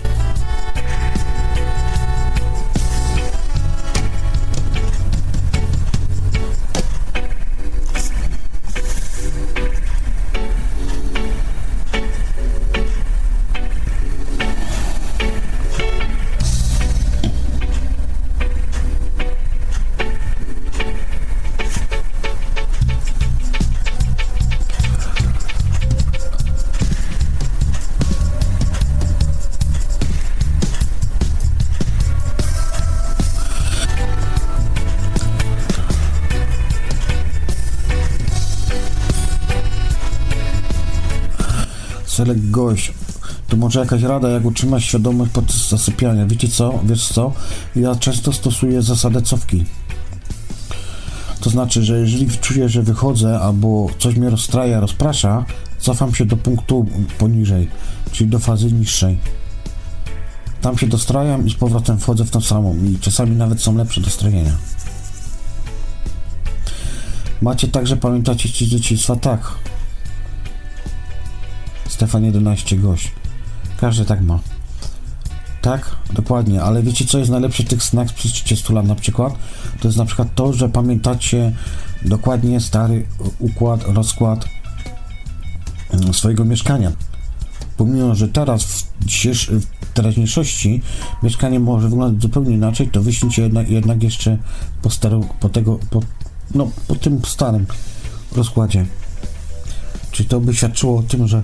S2: Jakaś rada, jak utrzymać świadomość podczas zasypiania. Wiecie co? Wiesz co? Ja często stosuję zasadę cofki. To znaczy, że jeżeli czuję, że wychodzę albo coś mnie rozstraja, rozprasza, cofam się do punktu poniżej, czyli do fazy niższej. Tam się dostrajam i z powrotem wchodzę w tą samą i czasami nawet są lepsze dostrojenia. Macie także, pamiętacie ci dzieciństwa? Tak. Stefan 11 gość. Każdy tak ma. Tak, dokładnie, ale wiecie co jest najlepsze w tych snach sprzed 30 lat na przykład? To jest na przykład to, że pamiętacie dokładnie stary układ, rozkład mm, swojego mieszkania. Pomimo, że teraz w, dzisiejsz- w teraźniejszości mieszkanie może wyglądać zupełnie inaczej, to wyślijcie jednak, jednak jeszcze po, staru, po tego, po, no, po tym starym rozkładzie. Czy to by świadczyło o tym, że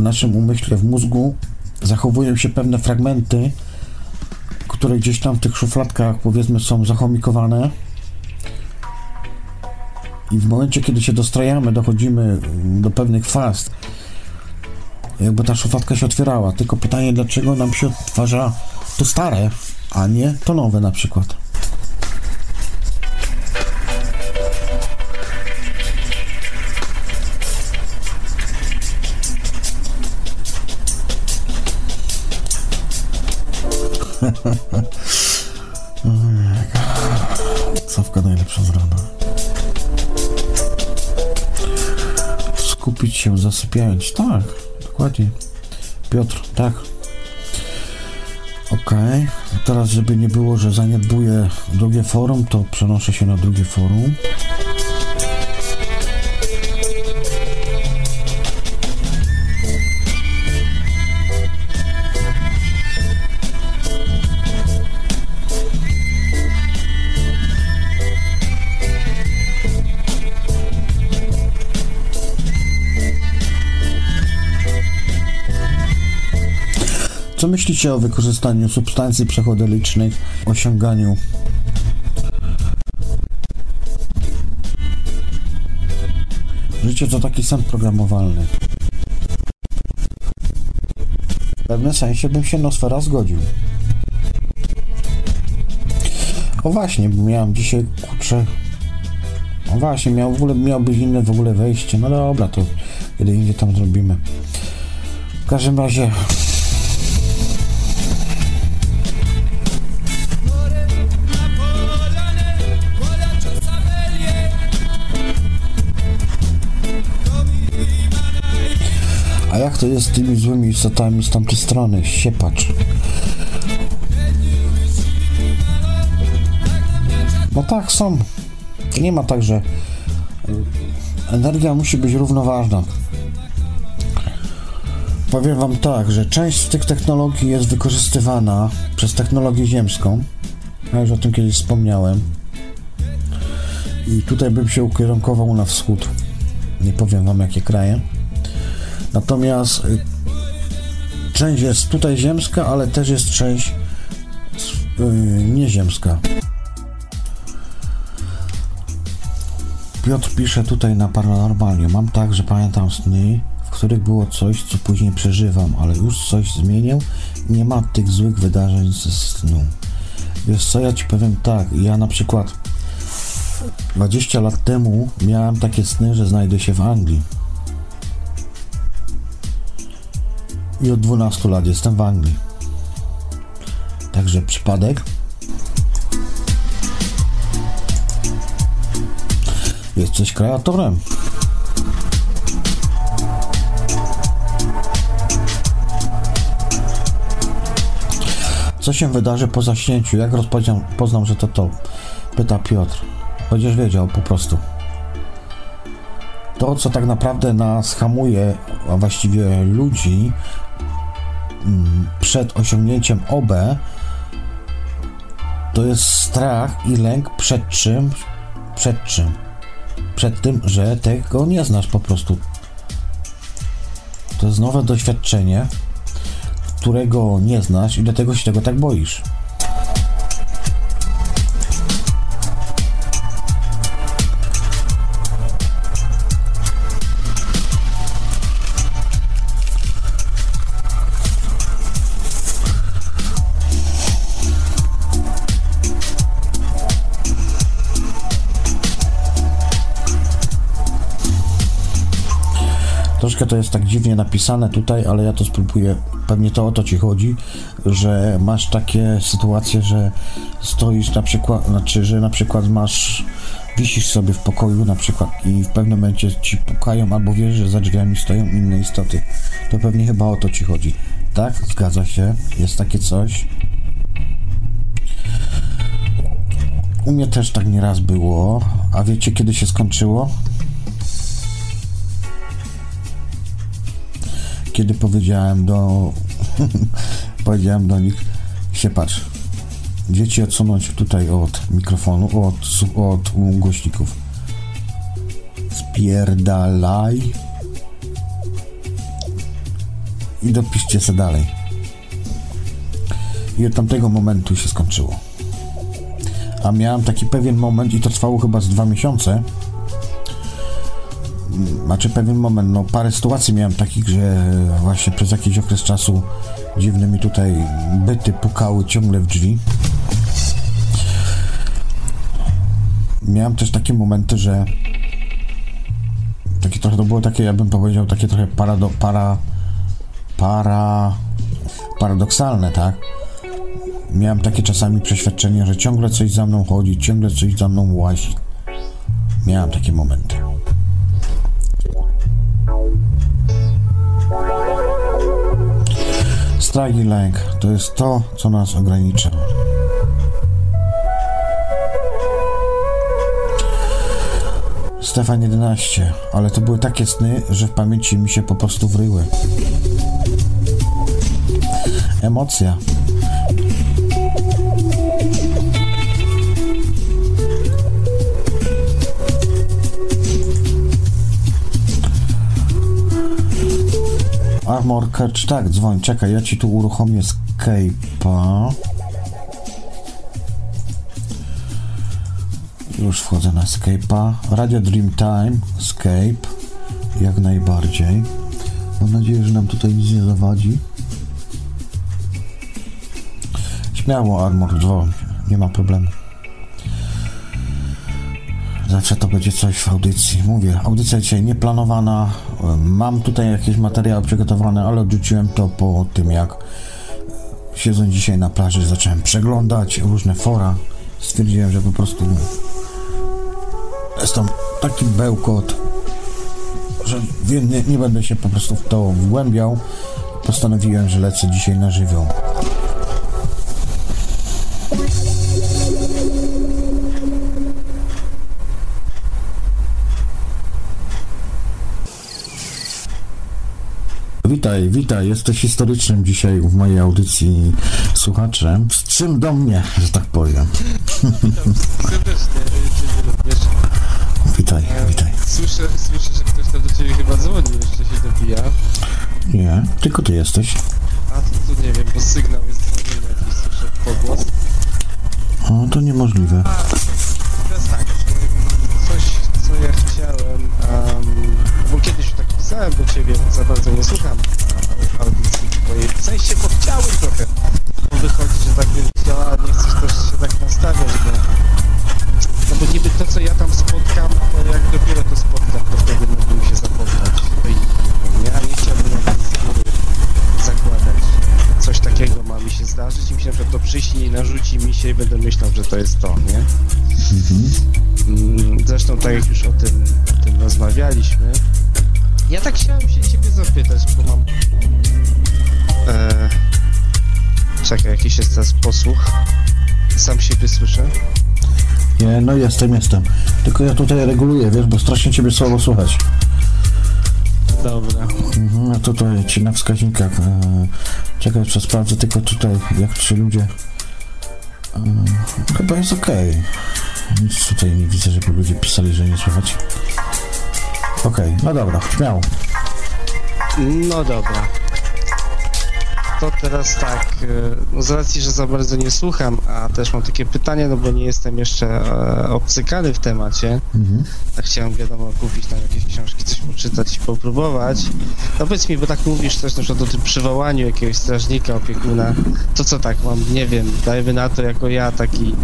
S2: w naszym umyśle, w mózgu zachowują się pewne fragmenty, które gdzieś tam w tych szufladkach, powiedzmy, są zachomikowane. I w momencie, kiedy się dostrajamy, dochodzimy do pewnych faz, jakby ta szufladka się otwierała. Tylko pytanie, dlaczego nam się odtwarza to stare, a nie to nowe na przykład. Się, zasypiając. Tak, dokładnie. Piotr, tak. Okej. Teraz, żeby nie było, że zaniedbuję drugie forum, to przenoszę się na drugie forum. Myślicie o wykorzystaniu substancji psychodelicznych osiąganiu Życie to taki sen programowalny. W pewnym sensie bym się Nosfera zgodził. O właśnie, bo miałem dzisiaj, kurczę... O właśnie, miał, w ogóle, miał być inne w ogóle wejście. No dobra, to kiedy indziej tam zrobimy. W każdym razie... A jak to jest z tymi złymi istotami z tamtej strony? Siepacz. No tak, są. Nie ma tak, że y, energia musi być równoważna. Powiem Wam tak, że część z tych technologii jest wykorzystywana przez technologię ziemską. Ja już o tym kiedyś wspomniałem. I tutaj bym się ukierunkował na wschód. Nie powiem Wam jakie kraje. Natomiast y, część jest tutaj ziemska, ale też jest część yy, nieziemska. Piotr pisze tutaj na paranormalnie. Mam tak, że pamiętam sny, w których było coś, co później przeżywam, ale już coś zmienię. Nie ma tych złych wydarzeń ze snu. Wiesz co, ja ci powiem tak, ja na przykład 20 lat temu miałem takie sny, że znajdę się w Anglii. I od 12 lat jestem w Anglii. Także przypadek. Jesteś kreatorem. Co się wydarzy po zaśnięciu? Jak rozpoznam, poznam, że to to? Pyta Piotr. Będziesz wiedział po prostu. To, co tak naprawdę nas hamuje, a właściwie ludzi, przed osiągnięciem OB, to jest strach i lęk przed czym? Przed czym? Przed tym, że tego nie znasz po prostu. To jest nowe doświadczenie, którego nie znasz i dlatego się tego tak boisz. To jest tak dziwnie napisane tutaj, ale ja to spróbuję. Pewnie to o to ci chodzi, że masz takie sytuacje, że stoisz na przykład, znaczy, że na przykład masz, wisisz sobie w pokoju na przykład i w pewnym momencie ci pukają albo wiesz, że za drzwiami stoją inne istoty. To pewnie chyba o to ci chodzi. Tak, zgadza się, jest takie coś. U mnie też tak nieraz było. A wiecie, kiedy się skończyło? Kiedy powiedziałem do powiedziałem do nich się patrz dzieci odsunąć tutaj od mikrofonu od, od głośników. Spierdalaj. I dopiszcie se dalej. I od tamtego momentu się skończyło. A miałem taki pewien moment i to trwało chyba z dwa miesiące znaczy pewien moment, no parę sytuacji miałem takich, że właśnie przez jakiś okres czasu dziwne mi tutaj byty pukały ciągle w drzwi. Miałem też takie momenty, że takie trochę to było takie, ja bym powiedział, takie trochę parado, para, para, paradoksalne, tak? Miałem takie czasami przeświadczenie, że ciągle coś za mną chodzi, ciągle coś za mną łazi. Miałem takie momenty. Strach i lęk to jest to, co nas ogranicza. Stefan 11, ale to były takie sny, że w pamięci mi się po prostu wryły. Emocja. Armor Catch, tak, dzwoń, czekaj, ja ci tu uruchomię Skype'a. Już wchodzę na Skype'a. Radio Dreamtime, Skype, jak najbardziej. Mam nadzieję, że nam tutaj nic nie zawadzi. Śmiało, Armor, dzwoń, nie ma problemu. Zawsze to będzie coś w audycji. Mówię, audycja dzisiaj nieplanowana. Mam tutaj jakieś materiały przygotowane, ale odrzuciłem to po tym, jak siedząc dzisiaj na plaży, zacząłem przeglądać różne fora. Stwierdziłem, że po prostu jest taki bełkot, że nie, nie będę się po prostu w to wgłębiał. Postanowiłem, że lecę dzisiaj na żywioł. Witaj, witaj. Jesteś historycznym dzisiaj w mojej audycji słuchaczem. Z czym do mnie, że tak powiem.
S3: Witam serdecznie.
S2: Witaj, witaj.
S3: Słyszę, słyszę, że ktoś tam do Ciebie chyba dzwoni, jeszcze się dobija.
S2: Nie, tylko ty jesteś.
S3: A to, to nie wiem, bo sygnał jest dzwonienia jakiś, słyszę pogłos.
S2: O, to niemożliwe.
S3: Pisałem do Ciebie, za bardzo nie słucham audycji Twojej, w sensie, bo chciałem trochę, bo wychodzi, że tak bym Czekaj, jakiś jest teraz posłuch. Sam siebie słyszę.
S2: Nie, no jestem, jestem. Tylko ja tutaj reguluję, wiesz, bo strasznie ciebie słabo słuchać.
S3: Dobra.
S2: Mhm, a tutaj ci na wskaźnikach. E, czekaj, jeszcze sprawdzę tylko tutaj, jak ci ludzie. E, chyba jest okej. Nic tutaj nie widzę, żeby ludzie pisali, że nie słychać. Okej, no dobra, śmiało.
S3: No dobra. To teraz tak, e, no z racji, że za bardzo nie słucham, a też mam takie pytanie, no bo nie jestem jeszcze e, obcykany w temacie,
S2: Mhm.
S3: tak chciałem, wiadomo, kupić tam jakieś książki, coś poczytać i popróbować. No powiedz mi, bo tak mówisz też na przykład o tym przywołaniu jakiegoś strażnika, opiekuna, to co tak mam, nie wiem, dajmy na to jako ja, taki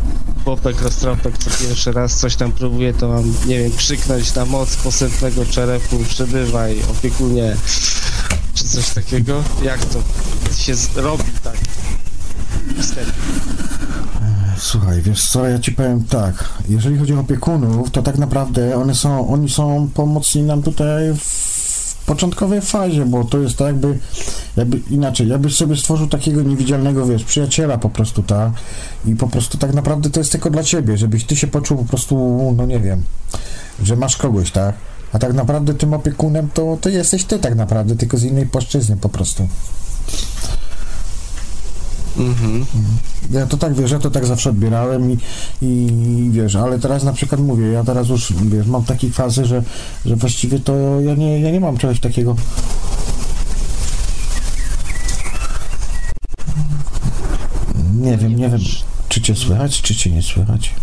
S3: chłopek, roztropek, co pierwszy raz coś tam próbuje, to mam, nie wiem, krzyknąć na moc posępnego czerepu, przebywaj, opiekunie, czy coś takiego? Jak to się robi tak? Wstępnie.
S2: Słuchaj, wiesz co, ja ci powiem tak, jeżeli chodzi o opiekunów, to tak naprawdę one są, oni są pomocni nam tutaj w początkowej fazie, bo to jest tak jakby, jakby inaczej, jakbyś sobie stworzył takiego niewidzialnego, wiesz, przyjaciela po prostu, tak, i po prostu tak naprawdę to jest tylko dla ciebie, żebyś ty się poczuł po prostu, no nie wiem, że masz kogoś, tak, a tak naprawdę tym opiekunem to, to jesteś ty tak naprawdę, tylko z innej płaszczyzny po prostu.
S3: Mhm.
S2: Ja to tak, wiesz, ja to tak zawsze odbierałem i, i wiesz, ale teraz na przykład mówię, ja teraz już, wiesz, mam takie fazy, że, że właściwie to ja nie, ja nie mam czegoś takiego. Nie wiem, nie wiem, czy cię słychać, czy cię nie słychać.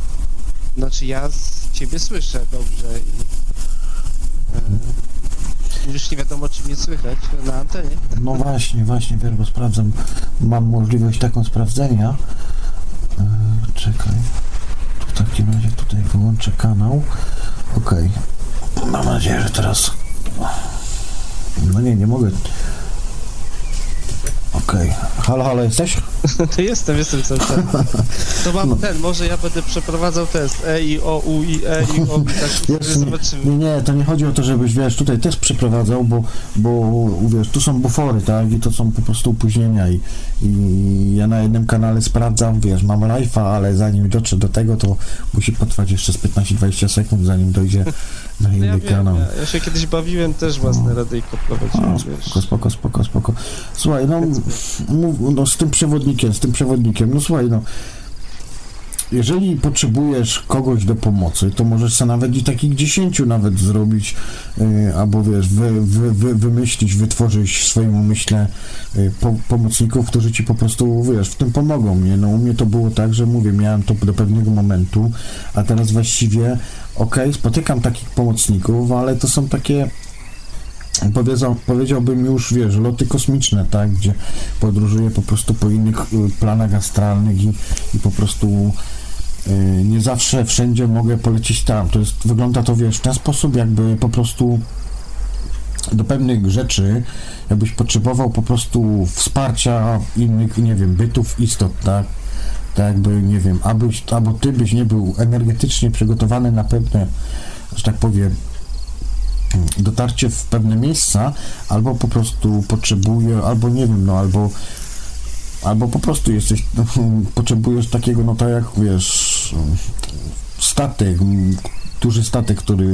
S3: Znaczy ja z ciebie słyszę dobrze i już nie wiadomo czy mnie słychać na antenie.
S2: No właśnie, właśnie, wiesz, sprawdzam, mam możliwość taką sprawdzenia. E, czekaj. Tu w takim razie tutaj wyłączę kanał. Okej. Mam nadzieję, że teraz. No nie, nie mogę. Okej. Halo, halo, jesteś?
S3: To jestem, jestem cały czas. To mam ten, może ja będę przeprowadzał test E, I, O, U, I, E, I, O, tak
S2: nie,
S3: zobaczymy.
S2: nie, nie, to nie chodzi o to, żebyś, wiesz, tutaj też przeprowadzał, bo, bo wiesz, tu są bufory, tak, i to są po prostu opóźnienia i, i ja na jednym kanale sprawdzam, wiesz, mam live'a, ale zanim dotrze do tego, to musi potrwać jeszcze z 15-20 sekund, zanim dojdzie na
S3: No
S2: inny
S3: ja wiem,
S2: kanał.
S3: ja, ja się kiedyś bawiłem też własne radyjko prowadziłem,
S2: A,
S3: wiesz.
S2: spoko, spoko, spoko, spoko. Słuchaj, no, mów, no z tym przewodnikiem, z tym przewodnikiem, no słuchaj, no jeżeli potrzebujesz kogoś do pomocy, to możesz sobie nawet i takich 10 nawet zrobić, y, albo wiesz, wy, wy, wy, wymyślić, wytworzyć w swoim umyśle y, po, pomocników, którzy ci po prostu, wiesz, w tym pomogą, nie? No u mnie to było tak, że mówię, miałem to do pewnego momentu, a teraz właściwie, okej, spotykam takich pomocników, ale to są takie Powiedział, powiedziałbym już, wiesz, loty kosmiczne, tak, gdzie podróżuję po prostu po innych y, planach astralnych i, i po prostu nie zawsze wszędzie mogę polecieć tam. To jest, wygląda to, wiesz, w ten sposób, jakby po prostu do pewnych rzeczy, jakbyś potrzebował po prostu wsparcia innych, nie wiem, bytów, istot, tak, tak jakby, nie wiem, abyś, albo ty byś nie był energetycznie przygotowany na pewne, że tak powiem, dotarcie w pewne miejsca, albo po prostu potrzebuje, albo nie wiem, no albo albo po prostu jesteś, potrzebujesz takiego, no tak jak wiesz, statek, duży statek, który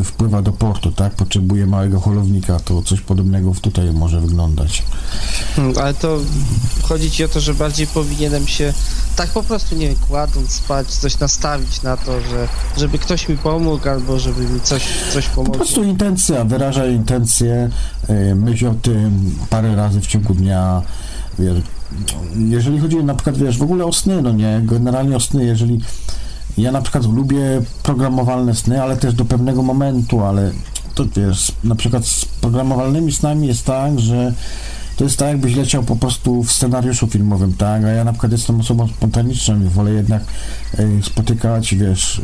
S2: e, wpływa do portu, tak? Potrzebuje małego holownika, to coś podobnego tutaj może wyglądać.
S3: Hmm, ale to chodzi ci o to, że bardziej powinienem się tak po prostu, nie wiem, kładąc spać, coś nastawić na to, że żeby ktoś mi pomógł, albo żeby mi coś, coś
S2: Po
S3: pomogło.
S2: prostu intencja, wyrażaj intencję, e, myśl o tym parę razy w ciągu dnia, wiesz, jeżeli chodzi na przykład, wiesz, w ogóle o sny, no nie, generalnie o sny, jeżeli ja na przykład lubię programowalne sny, ale też do pewnego momentu, ale to wiesz, na przykład z programowalnymi snami jest tak, że to jest tak, jakbyś leciał po prostu w scenariuszu filmowym, tak? A ja na przykład jestem osobą spontaniczną i wolę jednak y, spotykać, wiesz,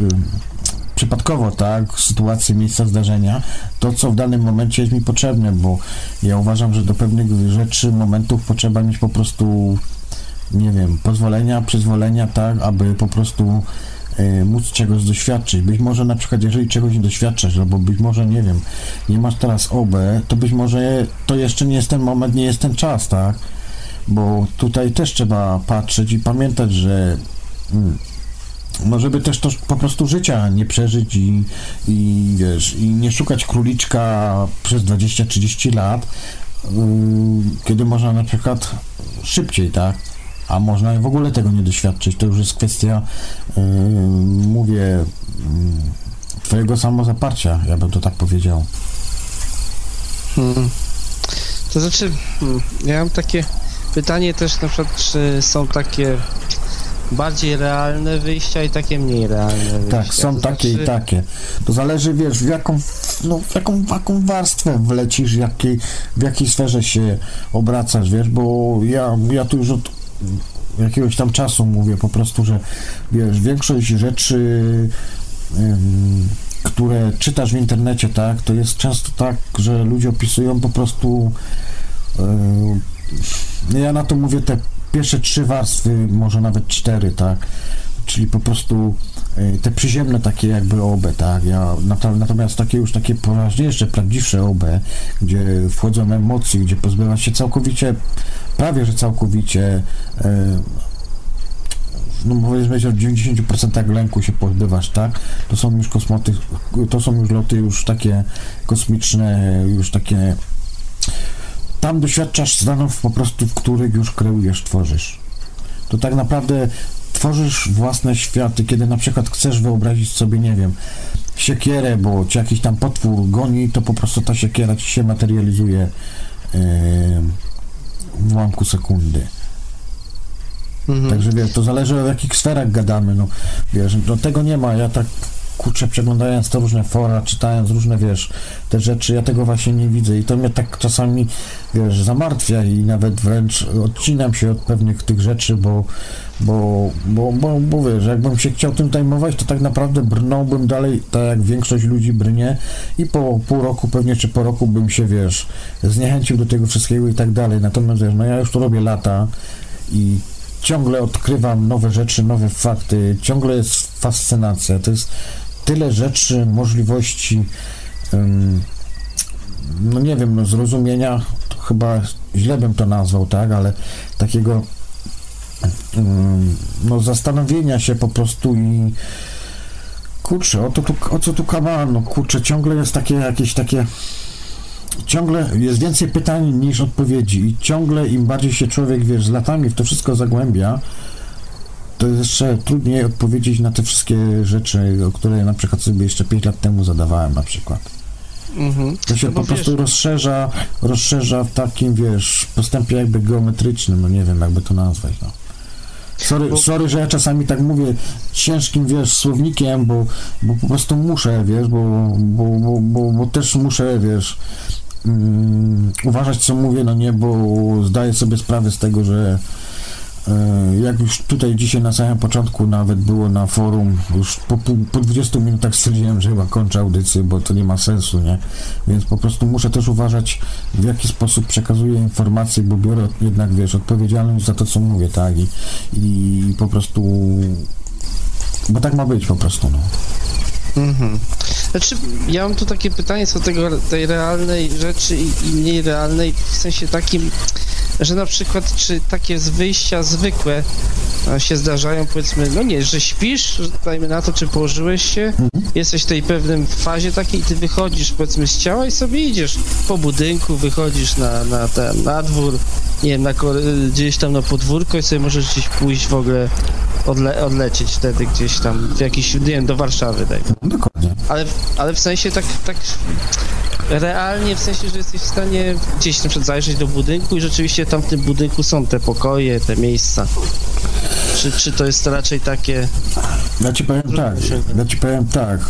S2: przypadkowo, tak, sytuacje, miejsca zdarzenia, to co w danym momencie jest mi potrzebne, bo ja uważam, że do pewnych rzeczy, momentów potrzeba mieć po prostu, nie wiem, pozwolenia, przyzwolenia, tak, aby po prostu e, móc czegoś doświadczyć. Być może na przykład, jeżeli czegoś nie doświadczasz, albo być może, nie wiem, nie masz teraz OB, to być może to jeszcze nie jest ten moment, nie jest ten czas, tak? Bo tutaj też trzeba patrzeć i pamiętać, że mm, no żeby też to po prostu życia nie przeżyć i, i wiesz, i nie szukać króliczka przez 20-30 lat, yy, kiedy można na przykład szybciej, tak? A można w ogóle tego nie doświadczyć. To już jest kwestia, yy, mówię, yy, twojego samozaparcia, ja bym to tak powiedział.
S3: Hmm. To znaczy, hmm, ja mam takie pytanie też na przykład, czy są takie bardziej realne wyjścia i takie mniej realne wyjścia.
S2: Tak, są
S3: To
S2: takie
S3: znaczy,
S2: i takie. To zależy, wiesz, w jaką, no, w jaką, w jaką warstwę wlecisz, jakiej, w jakiej sferze się obracasz, wiesz, bo ja, ja tu już od jakiegoś tam czasu mówię po prostu, że wiesz, większość rzeczy, ym, które czytasz w internecie, tak, to jest często tak, że ludzie opisują po prostu yy, ja na to mówię te pierwsze trzy warstwy, może nawet cztery, tak, czyli po prostu y, te przyziemne takie jakby OB, tak, ja, nat- natomiast takie już takie poważniejsze, prawdziwsze OB, gdzie wchodzą emocje, gdzie pozbywasz się całkowicie, prawie że całkowicie y, no powiedzmy, że w 90% lęku się pozbywasz, tak? To są już kosmoty, to są już loty już takie kosmiczne, już takie tam doświadczasz stanów po prostu, w których już kreujesz, tworzysz. To tak naprawdę tworzysz własne światy, kiedy na przykład chcesz wyobrazić sobie, nie wiem, siekierę, bo cię jakiś tam potwór goni, to po prostu ta siekiera ci się materializuje yy, w ułamku sekundy.
S3: Mhm.
S2: Także wiesz, to zależy o jakich sferach gadamy, no wiesz, no tego nie ma, ja tak kurczę, przeglądając te różne fora, czytając różne, wiesz, te rzeczy, ja tego właśnie nie widzę i to mnie tak czasami, wiesz, zamartwia i nawet wręcz odcinam się od pewnych tych rzeczy, bo, bo, bo, bo, bo wiesz, jakbym się chciał tym zajmować, to tak naprawdę brnąłbym dalej, tak jak większość ludzi brnie i po pół roku pewnie, czy po roku bym się, wiesz, zniechęcił do tego wszystkiego i tak dalej, natomiast, wiesz, no ja już to robię lata i ciągle odkrywam nowe rzeczy, nowe fakty, ciągle jest fascynacja. To jest tyle rzeczy, możliwości, no nie wiem, no zrozumienia, chyba źle bym to nazwał, tak, ale takiego no zastanowienia się po prostu i kurczę, o, to o co tu kawa, no kurczę, ciągle jest takie jakieś takie ciągle jest więcej pytań niż odpowiedzi i ciągle im bardziej się człowiek, wiesz, z latami w to wszystko zagłębia, to jest jeszcze trudniej odpowiedzieć na te wszystkie rzeczy, o które na przykład sobie jeszcze 5 lat temu zadawałem na przykład.
S3: Mhm.
S2: To się
S3: No
S2: po prostu
S3: wiesz-
S2: rozszerza, rozszerza w takim, wiesz, postępie jakby geometrycznym, no nie wiem, jakby to nazwać, no. Sorry,
S3: Bo-
S2: sorry, że ja czasami tak mówię ciężkim, wiesz, słownikiem, bo, bo po prostu muszę, wiesz, bo, bo, bo, bo, bo też muszę, wiesz, mm, uważać, co mówię, no nie, bo zdaję sobie sprawę z tego, że jak już tutaj dzisiaj na samym początku nawet było na forum, już po, po 20 minutach stwierdziłem, że chyba kończę audycję, bo to nie ma sensu, nie? Więc po prostu muszę też uważać, w jaki sposób przekazuję informacje, bo biorę jednak, wiesz, odpowiedzialność za to, co mówię, tak? I, i po prostu... Bo tak ma być po prostu, no.
S3: Mhm. Znaczy, ja mam tu takie pytanie co tego, tej realnej rzeczy i, i mniej realnej, w sensie takim, że na przykład, czy takie wyjścia zwykłe, a się zdarzają, powiedzmy, no nie, że śpisz, dajmy na to, czy położyłeś się,
S2: Mhm.
S3: jesteś w tej pewnym fazie takiej ty wychodzisz, powiedzmy, z ciała i sobie idziesz po budynku, wychodzisz na, na ten, na dwór, nie wiem, na, gdzieś tam na podwórko i sobie możesz gdzieś pójść w ogóle, odle, odlecieć wtedy gdzieś tam, w jakiś, nie wiem, do Warszawy, dajmy.
S2: Dokładnie.
S3: Ale, ale w sensie tak, tak realnie, w sensie, że jesteś w stanie gdzieś na przykład zajrzeć do budynku i rzeczywiście tam w tym budynku są te pokoje, te miejsca. Czy, czy to jest raczej takie...
S2: Ja ci powiem tak, ja ci powiem tak.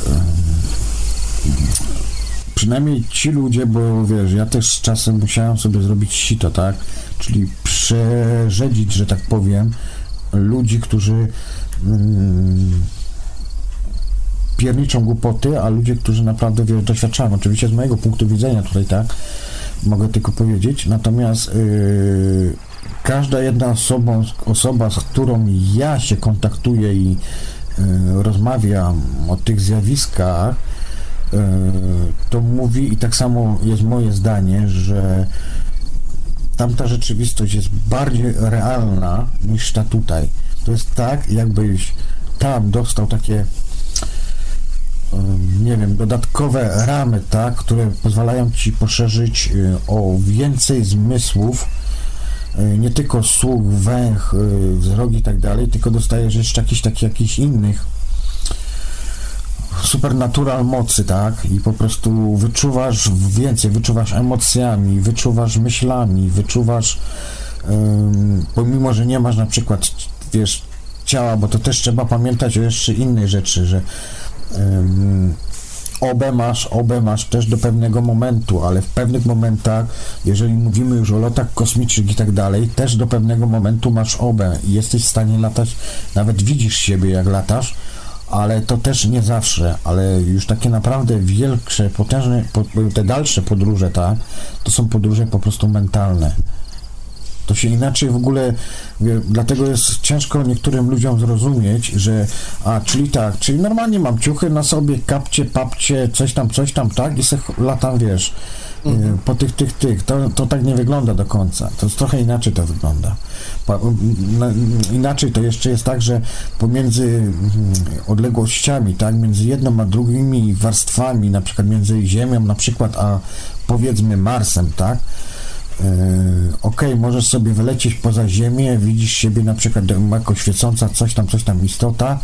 S2: Przynajmniej ci ludzie, bo wiesz, ja też z czasem musiałem sobie zrobić sito, tak? Czyli przerzedzić, że tak powiem, ludzi, którzy mm, pierniczą głupoty, a ludzie, którzy naprawdę wiesz, doświadczają. Oczywiście z mojego punktu widzenia tutaj, tak? Mogę tylko powiedzieć. Natomiast yy, każda jedna osobą, osoba, z którą ja się kontaktuję i y, rozmawiam o tych zjawiskach, y, to mówi i tak samo jest moje zdanie, że tamta rzeczywistość jest bardziej realna niż ta tutaj. To jest tak, jakbyś tam dostał takie nie wiem, dodatkowe ramy, tak, które pozwalają ci poszerzyć y, o więcej zmysłów, y, nie tylko słuch, węch, y, wzrok i tak dalej, tylko dostajesz jeszcze jakichś takich innych supernatural mocy, tak? I po prostu wyczuwasz więcej, wyczuwasz emocjami, wyczuwasz myślami, wyczuwasz ym, pomimo, że nie masz na przykład, wiesz, ciała, bo to też trzeba pamiętać o jeszcze innej rzeczy, że ym, obę masz, obę masz też do pewnego momentu, ale w pewnych momentach, jeżeli mówimy już o lotach kosmicznych i tak dalej, też do pewnego momentu masz obę i jesteś w stanie latać, nawet widzisz siebie jak latasz, ale to też nie zawsze, ale już takie naprawdę wielkie, potężne, po- te dalsze podróże, tak, to są podróże po prostu mentalne. To się inaczej w ogóle, wie, dlatego jest ciężko niektórym ludziom zrozumieć, że a, czyli tak, czyli normalnie mam ciuchy na sobie, kapcie, papcie, coś tam, coś tam, tak, i se latam, wiesz, y, po tych, tych, tych. To, to tak nie wygląda do końca. To jest trochę inaczej to wygląda. Inaczej to jeszcze jest tak, że pomiędzy mm, odległościami, tak, między jedną a drugimi warstwami, na przykład między Ziemią, na przykład, a powiedzmy Marsem, tak, Yy, Okej, możesz sobie wylecieć poza Ziemię, widzisz siebie na przykład jako świecąca coś tam, coś tam istota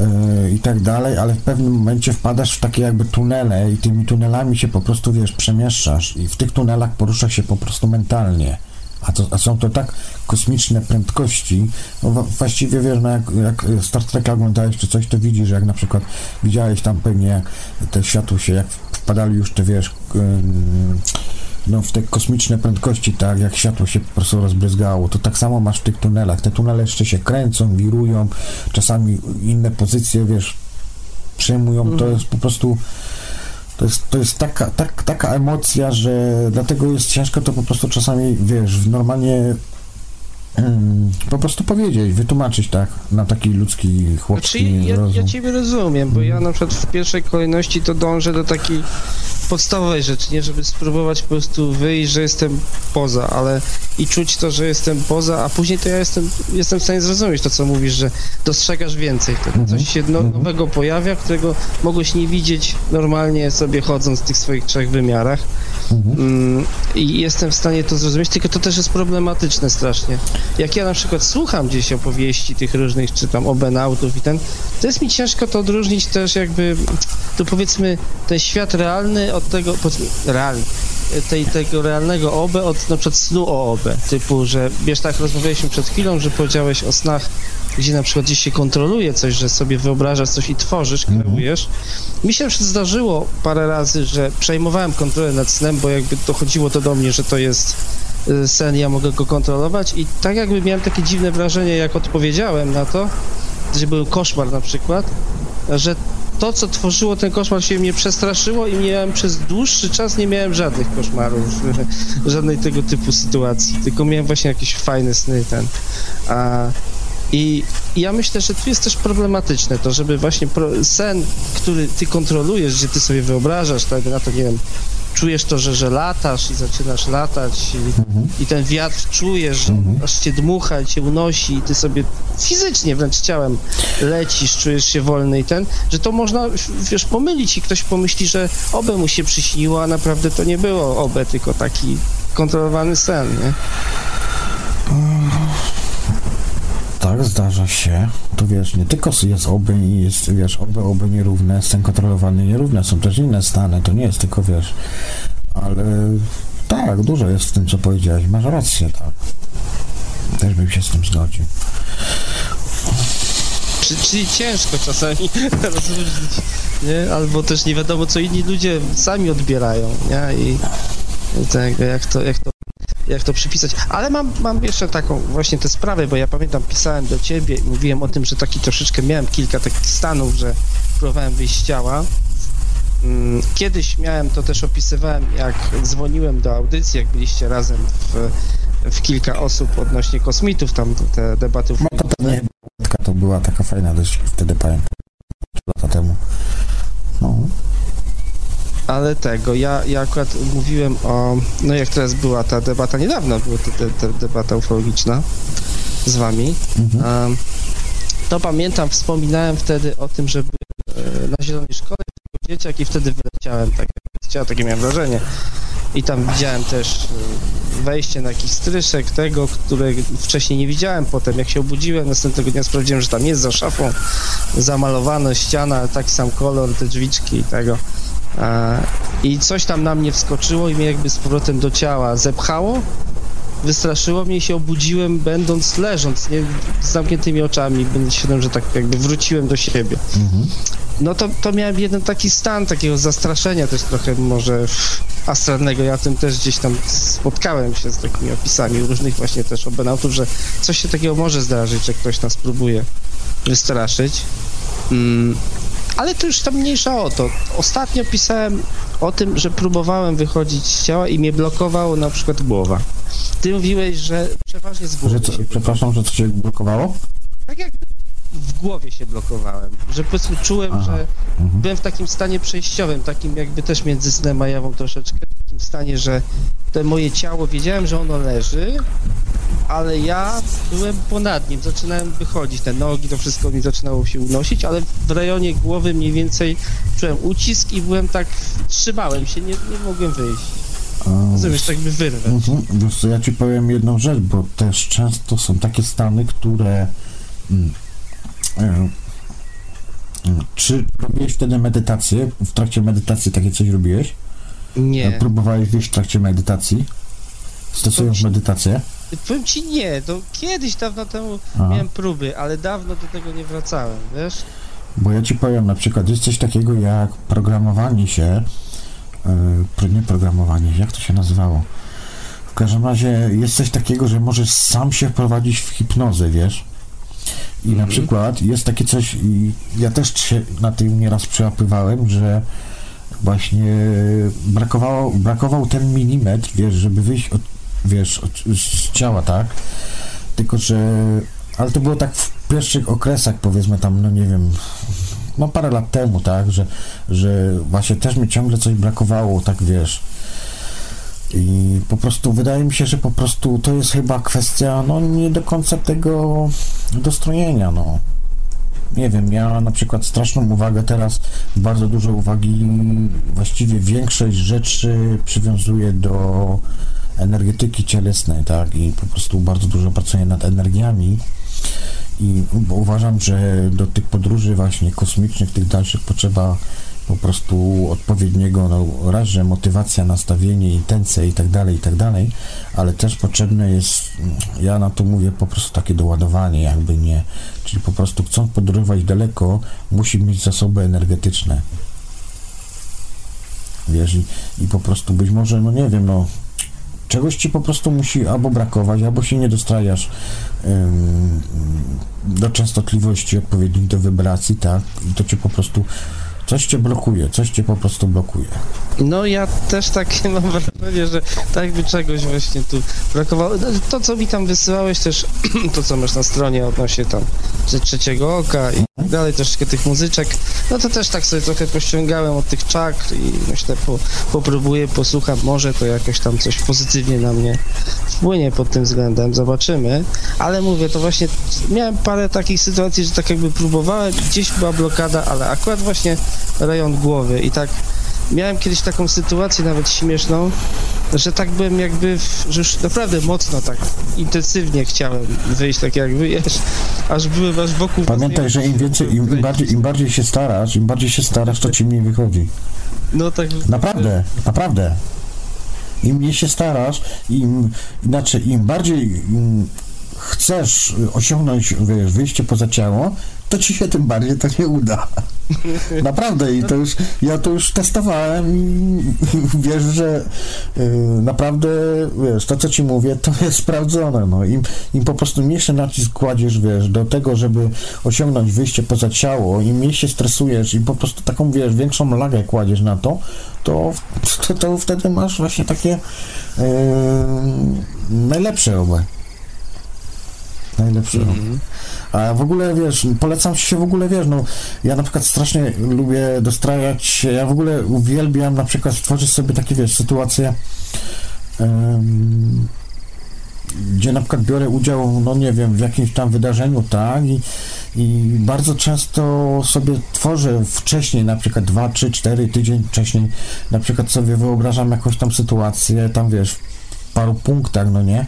S2: yy, i tak dalej, ale w pewnym momencie wpadasz w takie jakby tunele i tymi tunelami się po prostu, wiesz, przemieszczasz i w tych tunelach poruszasz się po prostu mentalnie. A, to, a są to tak kosmiczne prędkości, no właściwie wiesz, no jak, jak Star Treka oglądałeś czy coś, to widzisz, jak na przykład widziałeś tam pewnie te światło się, jak wpadali już te, wiesz, ym, no, w te kosmiczne prędkości, tak jak światło się po prostu rozbryzgało, to tak samo masz w tych tunelach. Te tunele jeszcze się kręcą, wirują, czasami inne pozycje, wiesz, przejmują. To jest po prostu to jest, to jest taka, tak, taka emocja, że dlatego jest ciężko to po prostu czasami, wiesz, normalnie po prostu powiedzieć, wytłumaczyć tak, na taki ludzki,
S3: Znaczy,
S2: chłopski
S3: ja,
S2: rozum.
S3: ja ciebie rozumiem, bo ja na przykład w pierwszej kolejności to dążę do takiej podstawowej rzeczy, nie żeby spróbować po prostu wyjść, że jestem poza, ale i czuć to, że jestem poza, a później to ja jestem, jestem w stanie zrozumieć to, co mówisz, że dostrzegasz więcej wtedy.
S2: Mhm.
S3: Coś się no,
S2: Mhm.
S3: nowego pojawia, którego mogłeś nie widzieć normalnie sobie chodząc w tych swoich trzech wymiarach. Mm, I jestem w stanie to zrozumieć, tylko to też jest problematyczne strasznie. Jak ja na przykład słucham gdzieś opowieści tych różnych, czy tam obenautów i ten, to jest mi ciężko to odróżnić też jakby, tu powiedzmy, ten świat realny od tego, realny, tej, tego realnego OB od na przykład snu o OB, typu, że wiesz, tak rozmawialiśmy przed chwilą, że powiedziałeś o snach, gdzie na przykład gdzieś się kontroluje coś, że sobie wyobrażasz coś i tworzysz, kreujesz. Mi się już zdarzyło parę razy, że przejmowałem kontrolę nad snem, bo jakby dochodziło to do mnie, że to jest y, sen, ja mogę go kontrolować. I tak jakby miałem takie dziwne wrażenie, jak odpowiedziałem na to, że był koszmar na przykład, że to, co tworzyło ten koszmar się mnie przestraszyło i miałem przez dłuższy czas nie miałem żadnych koszmarów, żadnej tego typu sytuacji, tylko miałem właśnie jakieś fajne sny ten. A, i, ja myślę, że tu jest też problematyczne to, żeby właśnie pro, sen, który ty kontrolujesz, gdzie ty sobie wyobrażasz, tak, na to, nie wiem, czujesz to, że, że latasz i zaczynasz latać i,
S2: Mhm.
S3: i ten wiatr czujesz, że
S2: Mhm.
S3: aż cię dmucha i cię unosi i ty sobie fizycznie wręcz ciałem lecisz, czujesz się wolny i ten, że to można, wiesz, pomylić i ktoś pomyśli, że obę mu się przyśniło, a naprawdę to nie było obę, tylko taki kontrolowany sen, nie?
S2: Tak, zdarza się. To wiesz, nie tylko jest oby i jest, wiesz, oby, oby nierówne, sen kontrolowany nierówne, są też inne stany, to nie jest tylko, wiesz, ale tak, dużo jest w tym, co powiedziałeś, masz rację, tak. Też bym się z tym zgodził.
S3: Czy, czyli ciężko czasami rozróżnić, nie? Albo też nie wiadomo, co inni ludzie sami odbierają, nie? I, i tego, jak to, jak to, jak to przypisać. Ale mam, mam jeszcze taką właśnie tę sprawę, bo ja pamiętam, pisałem do ciebie i mówiłem o tym, że taki troszeczkę miałem kilka takich stanów, że próbowałem wyjść z ciała. Mm, Kiedyś miałem, to też opisywałem, jak dzwoniłem do audycji, jak byliście razem w, w kilka osób odnośnie kosmitów, tam te debaty
S2: No to pewnie to była taka fajna dość wtedy pamiętam, lata temu. No,
S3: Ale tego, ja, ja akurat mówiłem o, no jak teraz była ta debata, niedawno była ta, ta, ta debata ufologiczna z wami,
S2: mhm.
S3: um, to pamiętam, wspominałem wtedy o tym, że byłem na Zielonej Szkole dzieciak i wtedy wyleciałem, tak jak takie miałem wrażenie. I tam widziałem też e, wejście na jakiś stryszek tego, które wcześniej nie widziałem. Potem jak się obudziłem, następnego dnia sprawdziłem, że tam jest za szafą zamalowana ściana, taki sam kolor, te drzwiczki i tego. I coś tam na mnie wskoczyło i mnie jakby z powrotem do ciała zepchało. Wystraszyło mnie i się obudziłem, będąc leżąc, nie, z zamkniętymi oczami, będąc świadom, że tak jakby wróciłem do siebie.
S2: Mhm.
S3: No to, to miałem jeden taki stan takiego zastraszenia też trochę może astralnego. Ja tym też gdzieś tam spotkałem się z takimi opisami różnych właśnie też obenautów, że coś się takiego może zdarzyć, że ktoś nas próbuje wystraszyć. Mm, ale to już tam mniejsza o to. Ostatnio pisałem o tym, że próbowałem wychodzić z ciała i mnie blokowało na przykład głowa. Ty mówiłeś, że przeważnie z głowy
S2: Że co,
S3: się
S2: przepraszam, że coś się blokowało?
S3: tak jak w głowie się blokowałem, że po prostu czułem,
S2: Aha.
S3: że
S2: Mhm.
S3: byłem w takim stanie przejściowym, takim jakby też między snem a jawą troszeczkę, w takim stanie, że to moje ciało, wiedziałem, że ono leży, ale ja byłem ponad nim, zaczynałem wychodzić, te nogi, to wszystko mi zaczynało się unosić, ale w rejonie głowy mniej więcej czułem ucisk i byłem tak, trzymałem się, nie, nie mogłem wyjść.
S2: A,
S3: Rozumiesz, tak by wyrwać.
S2: Mhm. Wiesz co, ja ci powiem jedną rzecz, bo też często są takie stany, które mm, e, mm, czy robiłeś wtedy medytację? W trakcie medytacji takie coś robiłeś?
S3: Nie.
S2: Próbowałeś wyjść w trakcie medytacji? Stosując
S3: To-
S2: medytację?
S3: Powiem ci nie, to kiedyś dawno temu
S2: Aha.
S3: miałem próby, ale dawno do tego nie wracałem, wiesz?
S2: Bo ja ci powiem, na przykład jest coś takiego jak programowanie się, yy, nie programowanie, jak to się nazywało? W każdym razie jest coś takiego, że możesz sam się wprowadzić w hipnozę, wiesz? I na
S3: Mhm.
S2: przykład jest takie coś, i ja też się na tym nieraz przyłapywałem, że właśnie brakowało, brakował ten milimetr, wiesz, żeby wyjść od, wiesz, z ciała, tak? Tylko, że ale to było tak w pierwszych okresach, powiedzmy tam, no nie wiem, no parę lat temu, tak, że, że właśnie też mi ciągle coś brakowało, tak wiesz. I po prostu wydaje mi się, że po prostu to jest chyba kwestia, no nie do końca tego dostrojenia, no. Nie wiem, ja na przykład straszną uwagę teraz, bardzo dużo uwagi, właściwie większość rzeczy przywiązuję do energetyki cielesnej, tak, i po prostu bardzo dużo pracuję nad energiami. I uważam, że do tych podróży właśnie kosmicznych, tych dalszych potrzeba po prostu odpowiedniego, no raz, że motywacja, nastawienie, intencje i tak dalej, i tak dalej, ale też potrzebne jest, ja na to mówię po prostu takie doładowanie, jakby nie, czyli po prostu chcąc podróżować daleko, musi mieć zasoby energetyczne. Wiesz, i, i po prostu być może, no nie wiem, no czegoś ci po prostu musi albo brakować, albo się nie dostrajasz ym, do częstotliwości odpowiednich do wibracji, tak? I to cię po prostu Coś cię blokuje, coś cię po prostu blokuje.
S3: No ja też takie mam wrażenie, że tak by czegoś właśnie tu brakowało. No, To, co mi tam wysyłałeś też, to co masz na stronie odnośnie tam że trzeciego oka i tak dalej, troszeczkę tych muzyczek, no to też tak sobie trochę pościągałem od tych czakr i myślę, po, popróbuję, posłucham, może to jakoś tam coś pozytywnie na mnie wpłynie pod tym względem, zobaczymy, ale mówię, to właśnie miałem parę takich sytuacji, że tak jakby próbowałem, gdzieś była blokada, ale akurat właśnie rejon głowy i tak miałem kiedyś taką sytuację nawet śmieszną, że tak byłem jakby, w, że już naprawdę mocno tak intensywnie chciałem wyjść, tak jak wyjesz, aż byłem aż wokół...
S2: Pamiętaj, że im więcej, im, bardziej, im bardziej się starasz, im bardziej się starasz, to ci mniej wychodzi.
S3: No tak...
S2: Naprawdę, naprawdę. Im mniej się starasz, im inaczej, im bardziej im chcesz osiągnąć wyjście poza ciało, to ci się tym bardziej to nie uda. Naprawdę i to już, ja to już testowałem i wiesz, że y, naprawdę, wiesz, to co ci mówię, to jest sprawdzone, no. Im, im po prostu mniejszy nacisk kładziesz, wiesz, do tego, żeby osiągnąć wyjście poza ciało, im mniej się stresujesz i po prostu taką, wiesz, większą lagę kładziesz na to, to, to, to wtedy masz właśnie takie y, najlepsze oba. Najlepsze.
S3: Mhm.
S2: A w ogóle, wiesz, polecam się w ogóle, wiesz, no, ja na przykład strasznie lubię dostrajać się, ja w ogóle uwielbiam na przykład stworzyć sobie takie, wiesz, sytuacje, em, gdzie na przykład biorę udział, no nie wiem, w jakimś tam wydarzeniu, tak, i, i bardzo często sobie tworzę wcześniej, na przykład 2, 3, 4 tydzień wcześniej, na przykład sobie wyobrażam jakąś tam sytuację, tam wiesz, w paru punktach, no nie,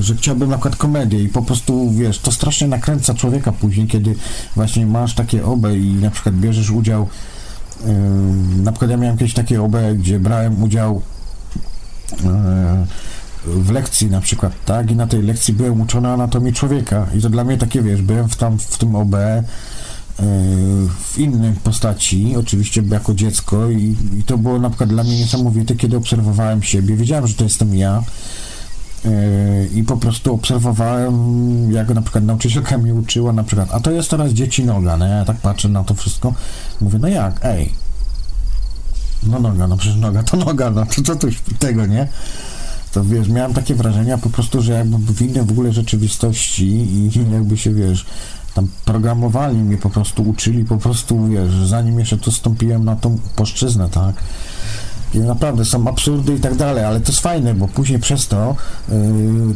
S2: że chciałbym na przykład komedię i po prostu, wiesz, to strasznie nakręca człowieka później, kiedy właśnie masz takie obę i na przykład bierzesz udział, y, na przykład ja miałem kiedyś takie obę, gdzie brałem udział y, w lekcji na przykład, tak, i na tej lekcji byłem uczony anatomii człowieka. I to dla mnie takie, wiesz, byłem w tam w tym OB w innej postaci, oczywiście jako dziecko i, i to było na przykład dla mnie niesamowite, kiedy obserwowałem siebie, wiedziałem, że to jestem ja i po prostu obserwowałem, jak na przykład nauczycielka mnie uczyła, na przykład, a to jest teraz dzieci noga, no ja tak patrzę na to wszystko, mówię, no jak, ej, no noga, no przecież noga to noga, no to co tu tego, nie? to wiesz, miałem takie wrażenia po prostu, że jakby w innej w ogóle rzeczywistości i jakby się, wiesz, tam programowali mnie po prostu, uczyli po prostu, wiesz, zanim jeszcze tu stąpiłem na tą płaszczyznę, tak? Naprawdę są absurdy i tak dalej, ale to jest fajne, bo później przez to yy,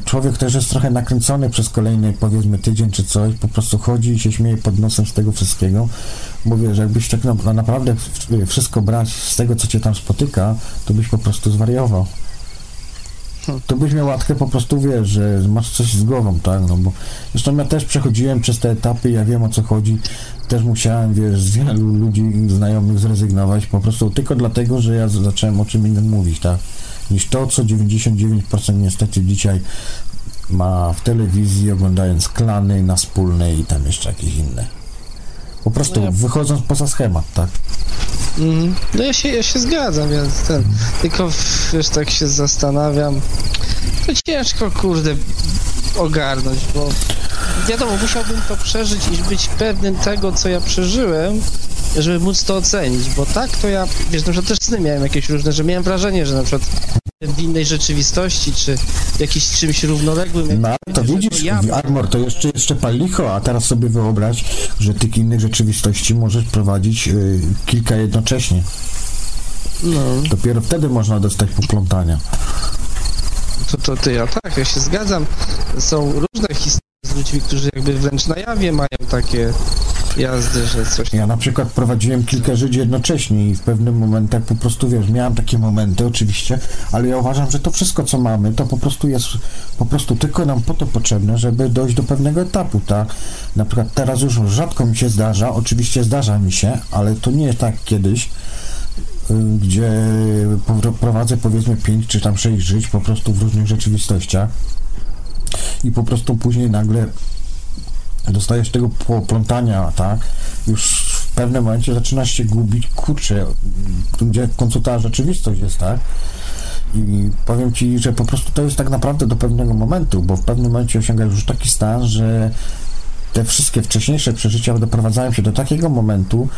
S2: człowiek też jest trochę nakręcony przez kolejny, powiedzmy, tydzień czy coś, po prostu chodzi i się śmieje pod nosem z tego wszystkiego, bo wiesz, jakbyś tak na, naprawdę wszystko brać z tego, co cię tam spotyka, to byś po prostu zwariował to byś miał łatkę po prostu, wiesz, że masz coś z głową, tak, no bo zresztą ja też przechodziłem przez te etapy, ja wiem o co chodzi, też musiałem, wiesz, z wielu ludzi znajomych zrezygnować, po prostu tylko dlatego, że ja zacząłem o czym innym mówić, tak, niż to, co 99% niestety dzisiaj ma w telewizji, oglądając klany na wspólnej i tam jeszcze jakieś inne. Po prostu
S3: No ja-
S2: wychodząc poza schemat, tak.
S3: Mhm. No ja się, ja się zgadzam, więc ten, tylko wiesz, tak się zastanawiam, to ciężko, kurde, ogarnąć, bo wiadomo, musiałbym to przeżyć i być pewnym tego, co ja przeżyłem, żeby móc to ocenić, bo tak to ja, wiesz, na przykład też sny miałem jakieś różne, że miałem wrażenie, że na przykład w innej rzeczywistości, czy w jakimś czymś równoległym,
S2: No ale to widzisz,
S3: ja
S2: Armor, to jeszcze, jeszcze pal licho, a teraz sobie wyobraź, że tych innych rzeczywistości możesz prowadzić y, kilka jednocześnie.
S3: no,
S2: Dopiero wtedy można dostać poplątania.
S3: To, to ty, ja tak, ja się zgadzam. Są różne historie z ludźmi, którzy jakby wręcz na jawie mają takie jazdy, że coś...
S2: Ja na przykład prowadziłem kilka żyć jednocześnie i w pewnym momentach po prostu, wiesz, miałem takie momenty oczywiście, ale ja uważam, że to wszystko, co mamy, to po prostu jest po prostu tylko nam po to potrzebne, żeby dojść do pewnego etapu, tak? Na przykład teraz już rzadko mi się zdarza, oczywiście zdarza mi się, ale to nie jest tak kiedyś, y, gdzie prowadzę powiedzmy 5 czy tam 6 żyć po prostu w różnych rzeczywistościach i po prostu później nagle dostajesz tego poplątania, tak? Już w pewnym momencie zaczynasz się gubić, kurczę, gdzie w końcu ta rzeczywistość jest, tak? I powiem Ci, że po prostu to jest tak naprawdę do pewnego momentu, bo w pewnym momencie osiągasz już taki stan, że te wszystkie wcześniejsze przeżycia doprowadzają się do takiego momentu,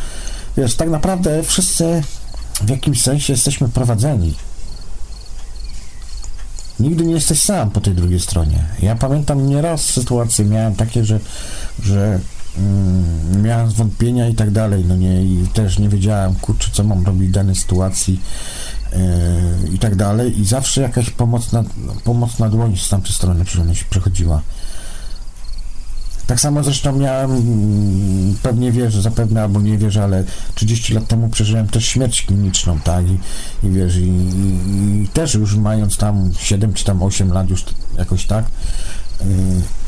S2: wiesz, tak naprawdę wszyscy w jakimś sensie jesteśmy prowadzeni. Nigdy nie jesteś sam po tej drugiej stronie. Ja pamiętam nieraz sytuacje miałem takie, że, że mm, miałem zwątpienia i tak dalej, no nie, i też nie wiedziałem, kurczę, co mam robić w danej sytuacji yy, i tak dalej i zawsze jakaś pomocna, pomocna dłoń z tamtej strony przy- przychodziła. Tak samo zresztą miałem, mm, pewnie wiesz, zapewne albo nie wiesz, ale 30 lat temu przeżyłem też śmierć kliniczną, tak, i, i wiesz, i, i, też już mając tam 7 czy tam 8 lat już jakoś tak, yy,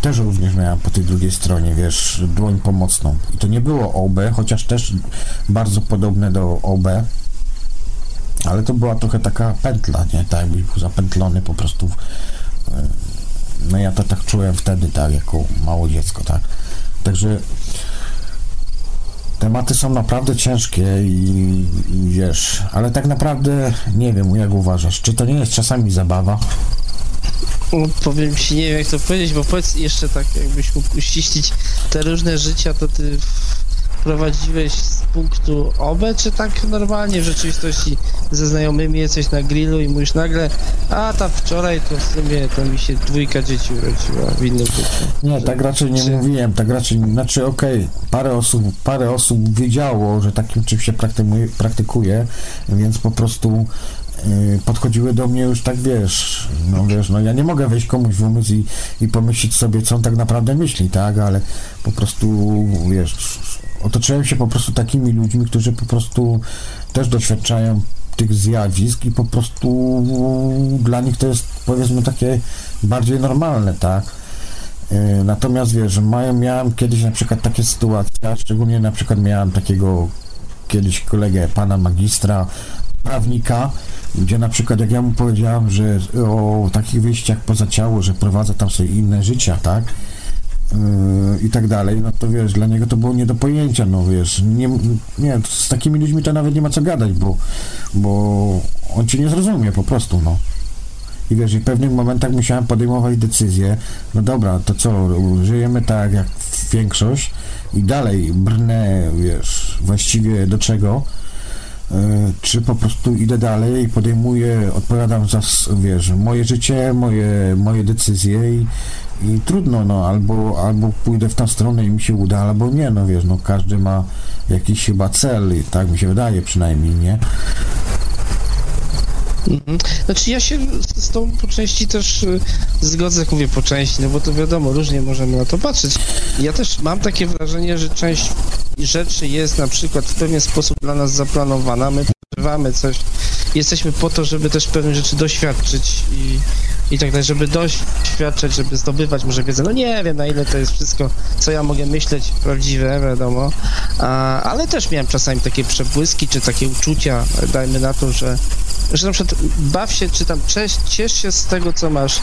S2: też również miałem po tej drugiej stronie, wiesz, dłoń pomocną. I to nie było OB, chociaż też bardzo podobne do OB, ale to była trochę taka pętla, nie, tak był zapętlony po prostu w, yy, no ja to tak czułem wtedy, tak, jako mało dziecko, tak. Także tematy są naprawdę ciężkie i, i wiesz, ale tak naprawdę nie wiem, jak uważasz, czy to nie jest czasami zabawa?
S3: No, powiem ci, nie wiem jak to powiedzieć, bo powiedz jeszcze tak, jakbyś mógł uściślić te różne życia, to ty prowadziłeś z punktu OB, czy tak normalnie w rzeczywistości ze znajomymi jesteś na grillu i mówisz nagle, a tam wczoraj to w sumie to mi się dwójka dzieci urodziła w innym życiu.
S2: Nie, tak raczej nie
S3: Czy-
S2: mówiłem, tak raczej, znaczy okej, parę osób, parę osób wiedziało, że takim czymś się praktykuje, praktykuje więc po prostu y, podchodziły do mnie już tak, wiesz, no wiesz, no ja nie mogę wejść komuś w umysł i, i pomyśleć sobie, co on tak naprawdę myśli, tak, ale po prostu, wiesz, otoczyłem się po prostu takimi ludźmi, którzy po prostu też doświadczają tych zjawisk i po prostu dla nich to jest, powiedzmy, takie bardziej normalne, tak, Yy, Natomiast wiesz, mają, miałem kiedyś na przykład takie sytuacje, szczególnie na przykład miałem takiego kiedyś kolegę, pana magistra, prawnika, gdzie na przykład jak ja mu powiedziałem, że o takich wyjściach poza ciało, że prowadza tam sobie inne życia, tak? Yy, I tak dalej, no to wiesz, dla niego to było nie do pojęcia, no wiesz, nie, nie, z takimi ludźmi to nawet nie ma co gadać, bo, bo on cię nie zrozumie po prostu, no. I wiesz, i w pewnych momentach musiałem podejmować decyzję, no dobra, to co, żyjemy tak jak większość i dalej brnę, wiesz, właściwie do czego, yy, czy po prostu idę dalej i podejmuję, odpowiadam za, wiesz, moje życie, moje, moje decyzje i, i trudno, no, albo, albo pójdę w tą stronę i mi się uda, albo nie, no wiesz, no każdy ma jakiś chyba cel, tak mi się wydaje przynajmniej, nie?
S3: Mhm. Znaczy ja się z, z tą po części też y, zgodzę, jak mówię po części, no bo to wiadomo, różnie możemy na to patrzeć. Ja też mam takie wrażenie, że część rzeczy jest na przykład w pewien sposób dla nas zaplanowana, my przeżywamy coś, jesteśmy po to, żeby też pewne rzeczy doświadczyć i, i tak dalej, żeby doświadczać, żeby zdobywać może wiedzę, no nie wiem na ile to jest wszystko, co ja mogę myśleć, prawdziwe, wiadomo, A, ale też miałem czasami takie przebłyski, czy takie uczucia, dajmy na to, że że na przykład baw się, czy tam cześć, ciesz się z tego, co masz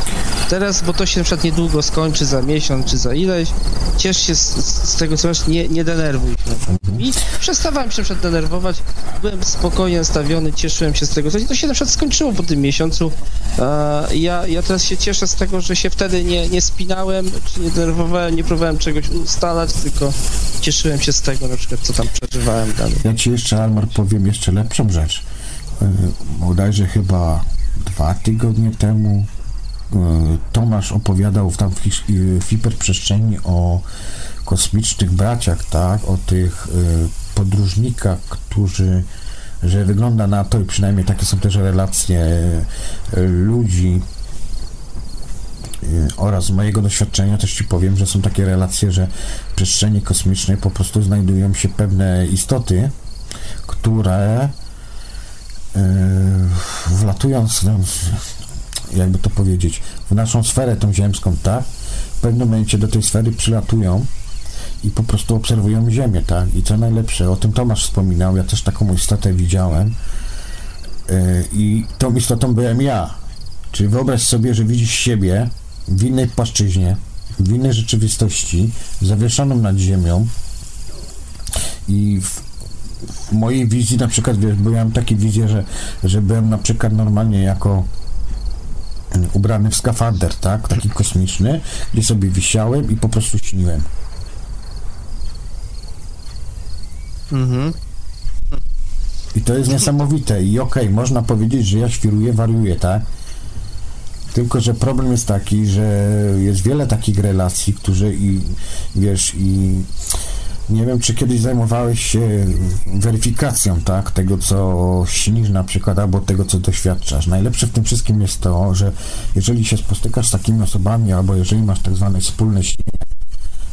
S3: teraz, bo to się na przykład niedługo skończy, za miesiąc, czy za ileś. Ciesz się z, z tego, co masz, nie, nie denerwuj się. I przestawałem się na przykład denerwować, byłem spokojnie nastawiony, cieszyłem się z tego, co to się na przykład skończyło po tym miesiącu. Ja, ja teraz się cieszę z tego, że się wtedy nie, nie spinałem, czy nie denerwowałem, nie próbowałem czegoś ustalać, tylko cieszyłem się z tego na przykład, co tam przeżywałem dalej.
S2: Ja ci jeszcze, Almar, powiem jeszcze lepszą rzecz. Yy, Bodajże chyba dwa tygodnie temu yy, Tomasz opowiadał w tam yy, w hiperprzestrzeni o kosmicznych braciach, tak? O tych podróżnikach, którzy że wygląda na to i przynajmniej takie są też relacje ludzi oraz z mojego doświadczenia też ci powiem, że są takie relacje, że w przestrzeni kosmicznej po prostu znajdują się pewne istoty, które wlatując, no, jakby to powiedzieć, w naszą sferę tą ziemską, tak? W pewnym momencie do tej sfery przylatują i po prostu obserwują Ziemię, tak? I co najlepsze, o tym Tomasz wspominał, ja też taką istotę widziałem yy, i tą istotą byłem ja. Czyli wyobraź sobie, że widzisz siebie w innej płaszczyźnie, w innej rzeczywistości, zawieszoną nad ziemią i w, w mojej wizji na przykład, wiesz, byłem takie wizje, że, że byłem na przykład normalnie jako ubrany w skafander, tak, taki kosmiczny, gdzie sobie wisiałem i po prostu śniłem.
S3: Mhm.
S2: I to jest niesamowite. I okej, można powiedzieć, że ja świruję, wariuję, tak? Tylko, że problem jest taki, że jest wiele takich relacji, które i wiesz, i nie wiem, czy kiedyś zajmowałeś się weryfikacją, tak, tego, co śnisz na przykład, albo tego, co doświadczasz. Najlepsze w tym wszystkim jest to, że jeżeli się spotykasz z takimi osobami, albo jeżeli masz tak zwane wspólne śnienie,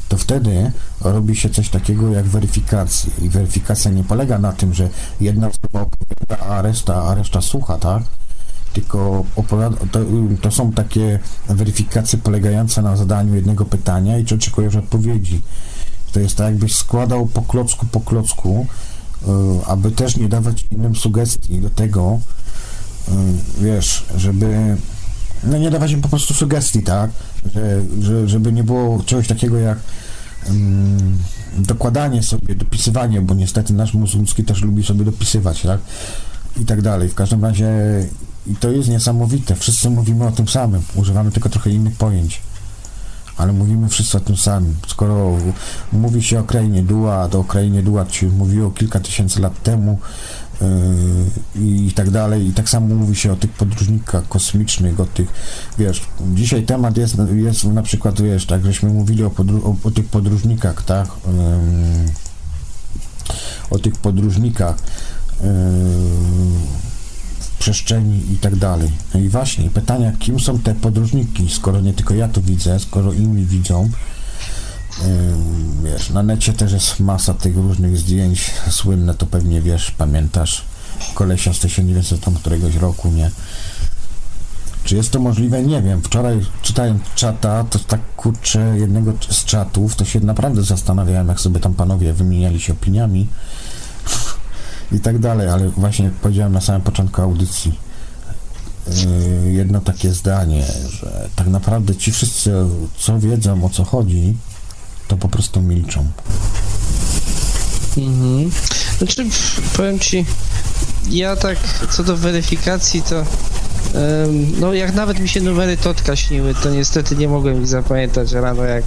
S2: to wtedy robi się coś takiego jak weryfikacja. I weryfikacja nie polega na tym, że jedna osoba opowiada, a reszta, a reszta słucha, tak? Tylko opowiada, to, to są takie weryfikacje polegające na zadaniu jednego pytania i czy oczekujesz odpowiedzi. To jest tak, jakbyś składał po klocku po klocku, y, aby też nie dawać innym sugestii do tego, y, wiesz, żeby no nie dawać im po prostu sugestii, tak? Że, że, żeby nie było czegoś takiego jak um, dokładanie sobie, dopisywanie, bo niestety nasz ludzki też lubi sobie dopisywać, tak? I tak dalej. W każdym razie i to jest niesamowite. Wszyscy mówimy o tym samym. Używamy tylko trochę innych pojęć. Ale mówimy wszyscy o tym samym. Skoro mówi się o krainie Dua, to o krainie Dua się mówiło kilka tysięcy lat temu, Yy, i tak dalej. I tak samo mówi się o tych podróżnikach kosmicznych, o tych, wiesz, dzisiaj temat jest, jest na przykład, wiesz, tak, żeśmy mówili o, podru- o, o tych podróżnikach, tak, yy, o tych podróżnikach yy, przestrzeni i tak dalej. No i właśnie, pytania, kim są te podróżniki, skoro nie tylko ja to widzę, skoro inni widzą, Wiesz, na necie też jest masa tych różnych zdjęć słynne, to pewnie wiesz, pamiętasz kolesia z 1900 tam któregoś roku, nie? Czy jest to możliwe? Nie wiem. Wczoraj czytając czata, to tak kurczę jednego z czatów, to się naprawdę zastanawiałem, jak sobie tam panowie wymieniali się opiniami i tak dalej, ale właśnie powiedziałem na samym początku audycji, yy, jedno takie zdanie, że tak naprawdę ci wszyscy, co wiedzą o co chodzi, to po prostu milczą.
S3: Mhm. Znaczy, powiem ci, ja tak co do weryfikacji, to no jak nawet mi się numery Totka śniły, to niestety nie mogłem ich zapamiętać rano jak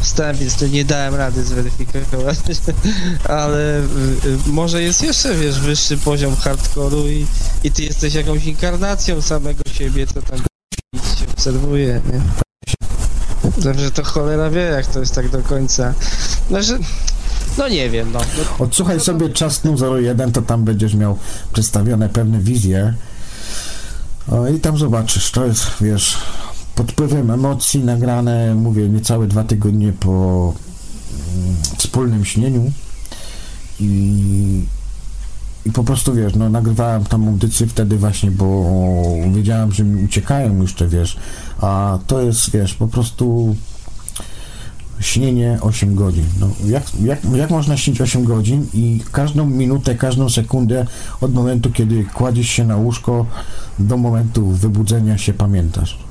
S3: wstałem, więc nie dałem rady zweryfikować, ale może jest jeszcze, wiesz, wyższy poziom hardcore'u i, i ty jesteś jakąś inkarnacją samego siebie, co tam się obserwuje, nie? Dobrze, to cholera wie, jak to jest tak do końca. Znaczy, no nie wiem, no.
S2: Odsłuchaj sobie czas 01, to tam będziesz miał przedstawione pewne wizje. O, I tam zobaczysz, to jest, wiesz, pod wpływem emocji nagrane, mówię, niecałe dwa tygodnie po mm, wspólnym śnieniu i i po prostu, wiesz, no nagrywałem tam audycję wtedy właśnie, bo wiedziałem, że mi uciekają te, wiesz, a to jest, wiesz, po prostu śnienie 8 godzin. No, jak, jak, jak można śnić 8 godzin i każdą minutę, każdą sekundę od momentu, kiedy kładziesz się na łóżko do momentu wybudzenia się pamiętasz?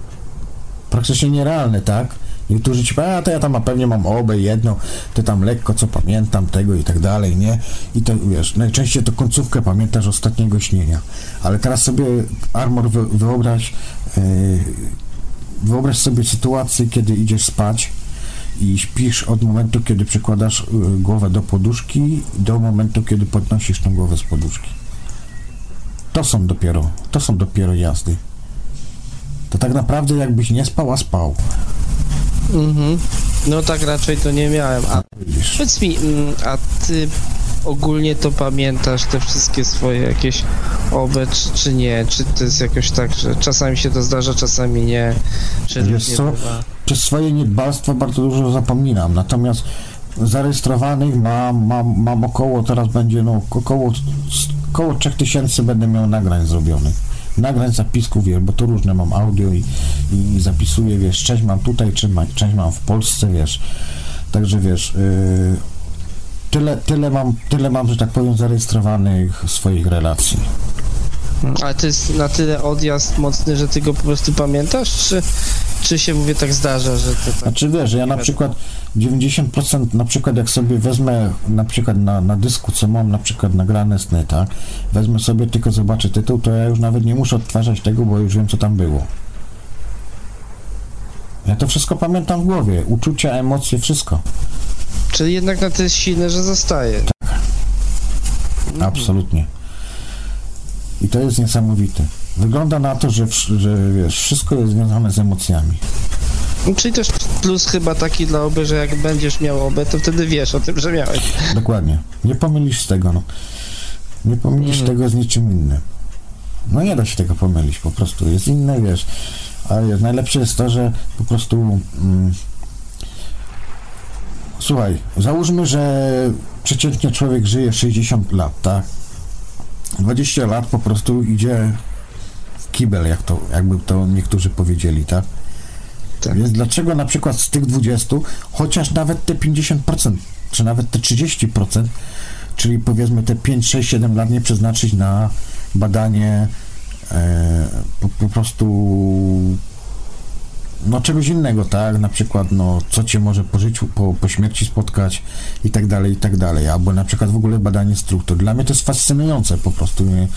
S2: Praktycznie nierealne, tak? Niektórzy ci powiedzą, a to ja tam a pewnie mam obę, jedno, to tam lekko co pamiętam tego i tak dalej, nie? I to wiesz, najczęściej to końcówkę pamiętasz ostatniego śnienia. Ale teraz sobie Armor wyobraź, yy, wyobraź sobie sytuację, kiedy idziesz spać i śpisz od momentu, kiedy przykładasz yy, głowę do poduszki do momentu, kiedy podnosisz tą głowę z poduszki. To są dopiero, to są dopiero jazdy. To tak naprawdę jakbyś nie spał, a spał.
S3: Mhm. No tak raczej to nie miałem. A powiedz mi, mm, a ty ogólnie to pamiętasz te wszystkie swoje jakieś obe, czy, czy nie? Czy to jest jakoś tak, że czasami się to zdarza, czasami nie? Czy
S2: Wiesz
S3: nie
S2: co,
S3: bywa?
S2: przez swoje niedbalstwo bardzo dużo zapominam, natomiast zarejestrowanych mam, mam, mam około, teraz będzie no około, około 3000 będę miał nagrań zrobionych nagrań, zapisków, wiesz, bo to różne mam audio i, i zapisuję, wiesz, część mam tutaj, część mam w Polsce, wiesz, także wiesz, yy, tyle, tyle mam, tyle mam, że tak powiem, zarejestrowanych swoich relacji.
S3: Ale to jest na tyle odjazd mocny, że ty go po prostu pamiętasz, czy, czy się mówię tak zdarza, że to tak...
S2: Znaczy wiesz, że ja na przykład 90% na przykład jak sobie wezmę na przykład na, na dysku, co mam na przykład nagrane sny, tak, wezmę sobie tylko zobaczę tytuł, to ja już nawet nie muszę odtwarzać tego, bo już wiem co tam było. Ja to wszystko pamiętam w głowie, uczucia, emocje, wszystko.
S3: Czyli jednak na tyle silne, że zostaje.
S2: Tak. Absolutnie. I to jest niesamowite. Wygląda na to, że, że wiesz, wszystko jest związane z emocjami.
S3: No, Czyli też plus chyba taki dla oby, że jak będziesz miał obę, to wtedy wiesz o tym, że miałeś.
S2: Dokładnie. Nie pomylisz tego, no. Nie pomylisz
S3: Mhm.
S2: tego z niczym innym. No nie da się tego pomylić, po prostu. Jest inne, wiesz. Ale wiesz, najlepsze jest to, że po prostu... Mm, słuchaj, załóżmy, że przeciętnie człowiek żyje 60 lat, tak? 20 lat po prostu idzie kibel, jak to, jakby to niektórzy powiedzieli, tak?
S3: Tak.
S2: Więc dlaczego na przykład z tych 20, chociaż nawet te 50%, czy nawet te 30%, czyli powiedzmy te 5, 6, 7 lat nie przeznaczyć na badanie e, po, po prostu no czegoś innego, tak? Na przykład, no, co cię może po życiu, po, po śmierci spotkać i tak dalej, i tak dalej. Albo na przykład w ogóle badanie struktur. Dla mnie to jest fascynujące po prostu, nie?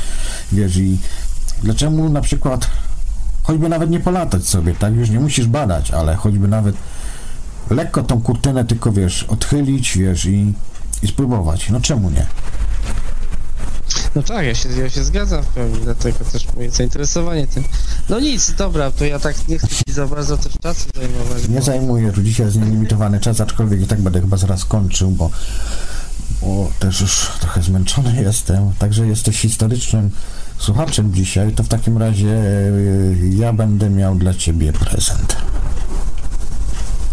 S2: wiesz, i dlaczego na przykład choćby nawet nie polatać sobie, tak? Już nie musisz badać, ale choćby nawet lekko tą kurtynę tylko, wiesz, odchylić, wiesz, i, i spróbować. No czemu nie?
S3: No tak, ja się, ja się zgadzam w pełni, dlatego też moje zainteresowanie tym. No nic, dobra, to ja tak nie chcę ci za bardzo też czasu zajmować.
S2: Nie
S3: bo-
S2: zajmuję, tu dzisiaj jest nielimitowany czas, aczkolwiek i tak będę chyba zaraz kończył, bo, bo też już trochę zmęczony jestem. Także jesteś historycznym słuchaczem dzisiaj, to w takim razie e, ja będę miał dla ciebie prezent.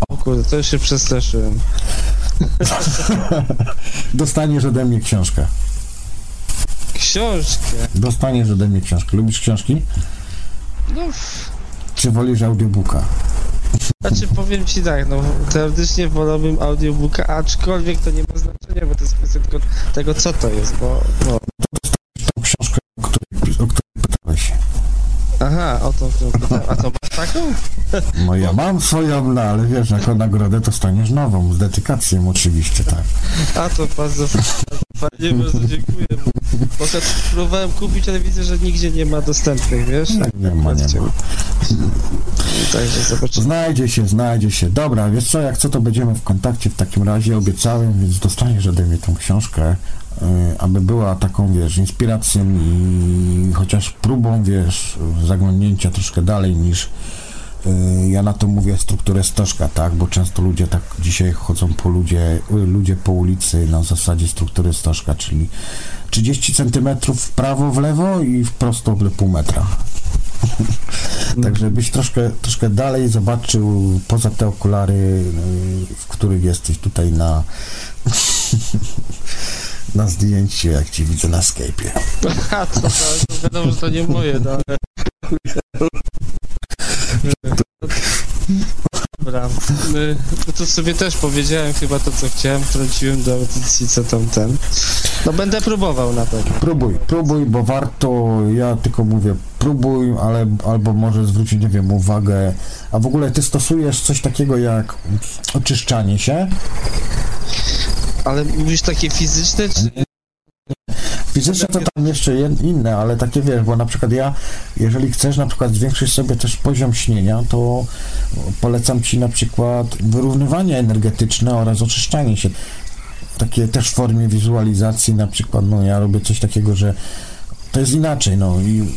S3: O kurde, to już się przestraszyłem.
S2: Dostaniesz ode mnie książkę.
S3: Książkę.
S2: Dostaniesz ode mnie książkę. Lubisz książki?
S3: No,
S2: Czy wolisz audiobooka?
S3: znaczy powiem ci tak, no teoretycznie wolałbym audiobooka, aczkolwiek to nie ma znaczenia, bo to jest kwestia tylko tego, co to jest, bo... bo aha, o tą, którą pytałem. A to masz taką?
S2: No ja mam swoją, no ale wiesz, jako nagrodę dostaniesz nową, z dedykacją oczywiście, tak.
S3: A to bardzo, bardzo fajnie, bardzo dziękuję. Bo, bo to próbowałem kupić, ale widzę, że nigdzie nie ma dostępnych, wiesz? Tak,
S2: Nie ma, nie ma.
S3: Także zobaczymy.
S2: Znajdzie się, znajdzie się. Dobra, wiesz co, jak co, to będziemy w kontakcie w takim razie, obiecałem, więc dostaniesz ode mnie tą książkę, aby była taką, wiesz, inspiracją i chociaż próbą, wiesz, zaglądnięcia troszkę dalej niż y, ja na to mówię strukturę stożka, tak, bo często ludzie tak dzisiaj chodzą po ludzie, y, ludzie po ulicy na zasadzie struktury stożka, czyli 30 cm w prawo, w lewo i w prosto pół metra. Tak, żebyś troszkę, troszkę dalej zobaczył poza te okulary, y, w których jesteś tutaj na na zdjęciu, jak ci widzę na Skype'ie.
S3: To, to, to wiadomo, że to nie moje, no ale... Dobra, no to sobie też powiedziałem chyba to, co chciałem, wtrąciłem do audycji, co tam ten. No będę próbował na pewno.
S2: Próbuj, próbuj, bo warto, ja tylko mówię, próbuj, ale albo może zwrócić, nie wiem, uwagę. A w ogóle ty stosujesz coś takiego jak oczyszczanie się?
S3: Ale mówisz takie fizyczne, czy...
S2: Fizyczne to tam jeszcze inne, ale takie wiesz, bo na przykład ja, jeżeli chcesz na przykład zwiększyć sobie też poziom śnienia, to polecam ci na przykład wyrównywanie energetyczne oraz oczyszczanie się. Takie też w formie wizualizacji, na przykład, no ja robię coś takiego, że to jest inaczej, no i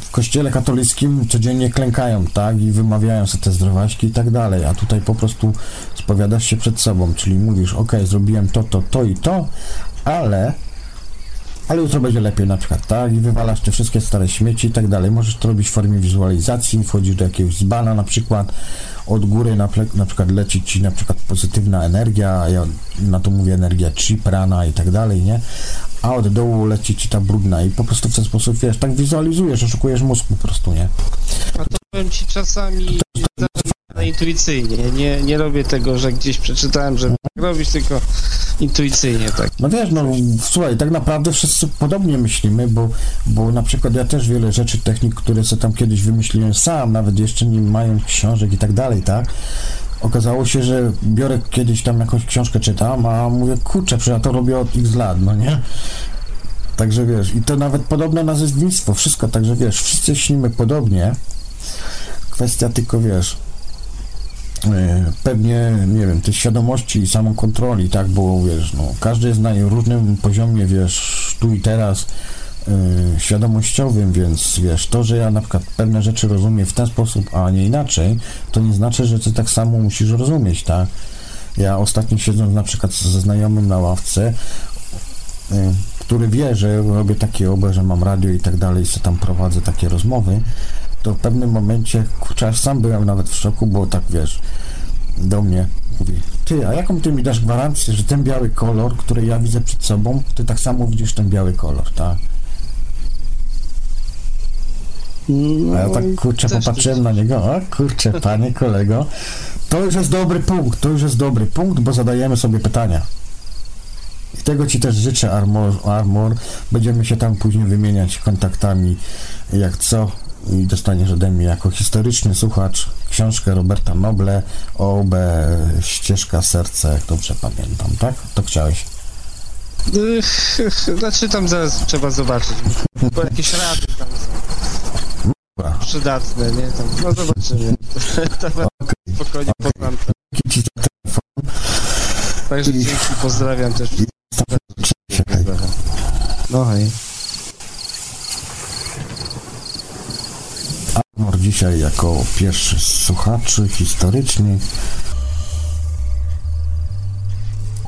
S2: w kościele katolickim codziennie klękają, tak, i wymawiają sobie te zdrowaśki i tak dalej, a tutaj po prostu spowiadasz się przed sobą, czyli mówisz, ok, zrobiłem to, to, to i to, ale ale jutro będzie lepiej na przykład, tak? I wywalasz te wszystkie stare śmieci i tak dalej. Możesz to robić w formie wizualizacji, wchodzisz do jakiegoś zbana na przykład, od góry na, na przykład leci ci na przykład pozytywna energia, ja na to mówię energia chi, prana i tak dalej, nie? A od dołu leci ci ta brudna i po prostu w ten sposób, wiesz, tak wizualizujesz, oszukujesz mózg po prostu, nie?
S3: A to powiem ci czasami na intuicyjnie. Nie, nie robię tego, że gdzieś przeczytałem, żeby tak robić, tylko intuicyjnie tak.
S2: No wiesz, no słuchaj, tak naprawdę wszyscy podobnie myślimy, bo, bo na przykład ja też wiele rzeczy, technik, które sobie tam kiedyś wymyśliłem sam, nawet jeszcze nie mając książek i tak dalej, tak? Okazało się, że biorę kiedyś tam jakąś książkę czytam, a mówię, kurczę, przecież ja to robię od x lat, no nie? Także wiesz, i to nawet podobne nazewnictwo, wszystko, także wiesz, wszyscy śnimy podobnie. Kwestia tylko, wiesz, pewnie, nie wiem, tej świadomości i samokontroli, tak, bo wiesz, no, każdy jest na różnym poziomie, wiesz, tu i teraz, y, świadomościowym, więc wiesz, to, że ja na przykład pewne rzeczy rozumiem w ten sposób, a nie inaczej, to nie znaczy, że ty tak samo musisz rozumieć, tak? Ja ostatnio siedząc na przykład ze znajomym na ławce, y, który wie, że robię takie obe, że mam radio i tak dalej, co tam prowadzę takie rozmowy, to w pewnym momencie, kurczę, aż sam byłem nawet w szoku, bo tak wiesz, do mnie mówi, ty, a jaką ty mi dasz gwarancję, że ten biały kolor, który ja widzę przed sobą, ty tak samo widzisz ten biały kolor, tak? A ja tak kurczę popatrzyłem na niego, o kurczę, panie kolego, to już jest dobry punkt, to już jest dobry punkt, bo zadajemy sobie pytania. I tego Ci też życzę, Armor, Armor. Będziemy się tam później wymieniać kontaktami, jak co. I dostaniesz ode mnie jako historyczny słuchacz książkę Roberta Noble OB Ścieżka Serce, jak dobrze pamiętam, tak? To chciałeś.
S3: Y, Znaczy tam zaraz trzeba zobaczyć, bo jakieś rady tam są przydatne, nie? Tam, no zobaczymy. Teraz spokojnie poznam.
S2: Jaki Ci to telefon?
S3: Także dzięki, pozdrawiam też.
S2: Czekaj.
S3: No hej.
S2: Armor dzisiaj jako pierwszy z słuchaczy historyczny.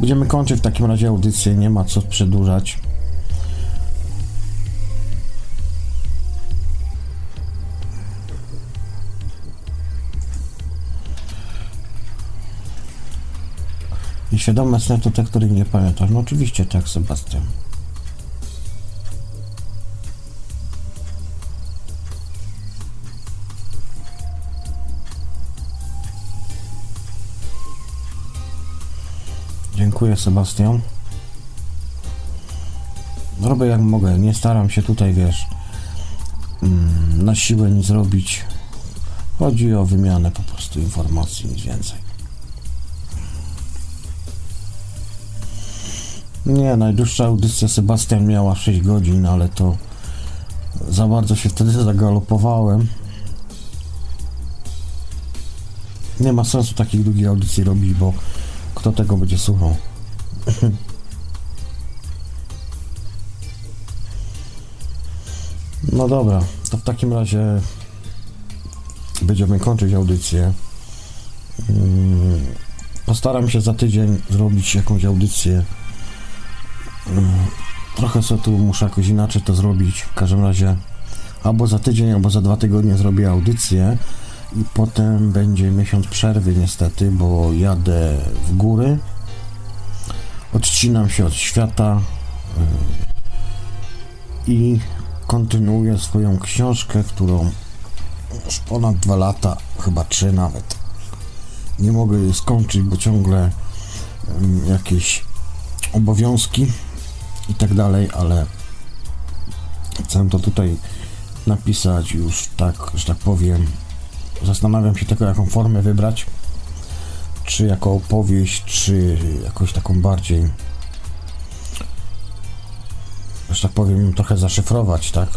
S2: Będziemy kończyć w takim razie audycję, nie ma co przedłużać. Nieświadome sny to te, których nie pamiętasz. No oczywiście tak, Sebastian. Dziękuję, Sebastian. Robię jak mogę. Nie staram się tutaj, wiesz, mm, na siłę nic robić. Chodzi o wymianę po prostu informacji, nic więcej. Nie, najdłuższa audycja Sebastian miała 6 godzin, ale to za bardzo się wtedy zagalopowałem. Nie ma sensu takich długich audycji robić, bo kto tego będzie słuchał? No dobra, to w takim razie będziemy kończyć audycję. Mm, Postaram się za tydzień zrobić jakąś audycję. Mm, Trochę sobie tu muszę jakoś inaczej to zrobić. W każdym razie albo za tydzień, albo za dwa tygodnie zrobię audycję i potem będzie miesiąc przerwy niestety, bo jadę w góry. Odcinam się od świata yy, i kontynuuję swoją książkę, którą już ponad dwa lata, chyba trzy nawet. Nie mogę jej skończyć, bo ciągle ym, jakieś obowiązki i tak dalej, ale chcę to tutaj napisać już tak, że tak powiem. Zastanawiam się tylko, jaką formę wybrać. Czy jako opowieść, czy jakoś taką bardziej, że tak powiem, trochę zaszyfrować, tak?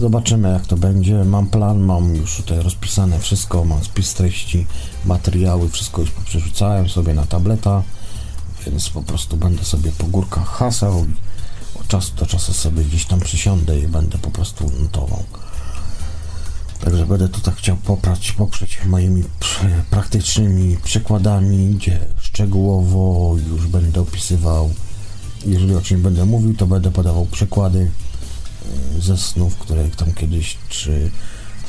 S2: Zobaczymy jak to będzie. Mam plan, mam już tutaj rozpisane wszystko, mam spis treści, materiały, wszystko już przerzucałem sobie na tableta, więc po prostu będę sobie po górkach hasał i od czasu do czasu sobie gdzieś tam przysiądę i będę po prostu notował. Także będę tutaj chciał poprać, poprzeć moimi pr- praktycznymi przykładami, gdzie szczegółowo już będę opisywał. Jeżeli o czymś będę mówił, to będę podawał przykłady y, ze snów, które tam kiedyś czy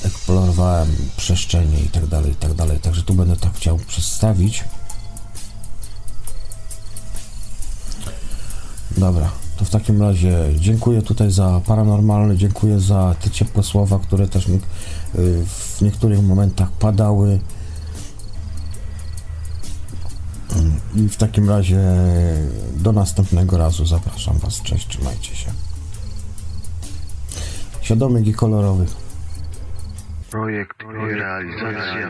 S2: eksplorowałem przestrzenie i tak dalej, i tak dalej. Także tu będę tak chciał przedstawić. Dobra, to w takim razie dziękuję tutaj za paranormalne, dziękuję za te ciepłe słowa, które też y, w niektórych momentach padały. I w takim razie do następnego razu zapraszam Was. Cześć, trzymajcie się. Świadomych i kolorowych.
S1: Projekt i realizacja.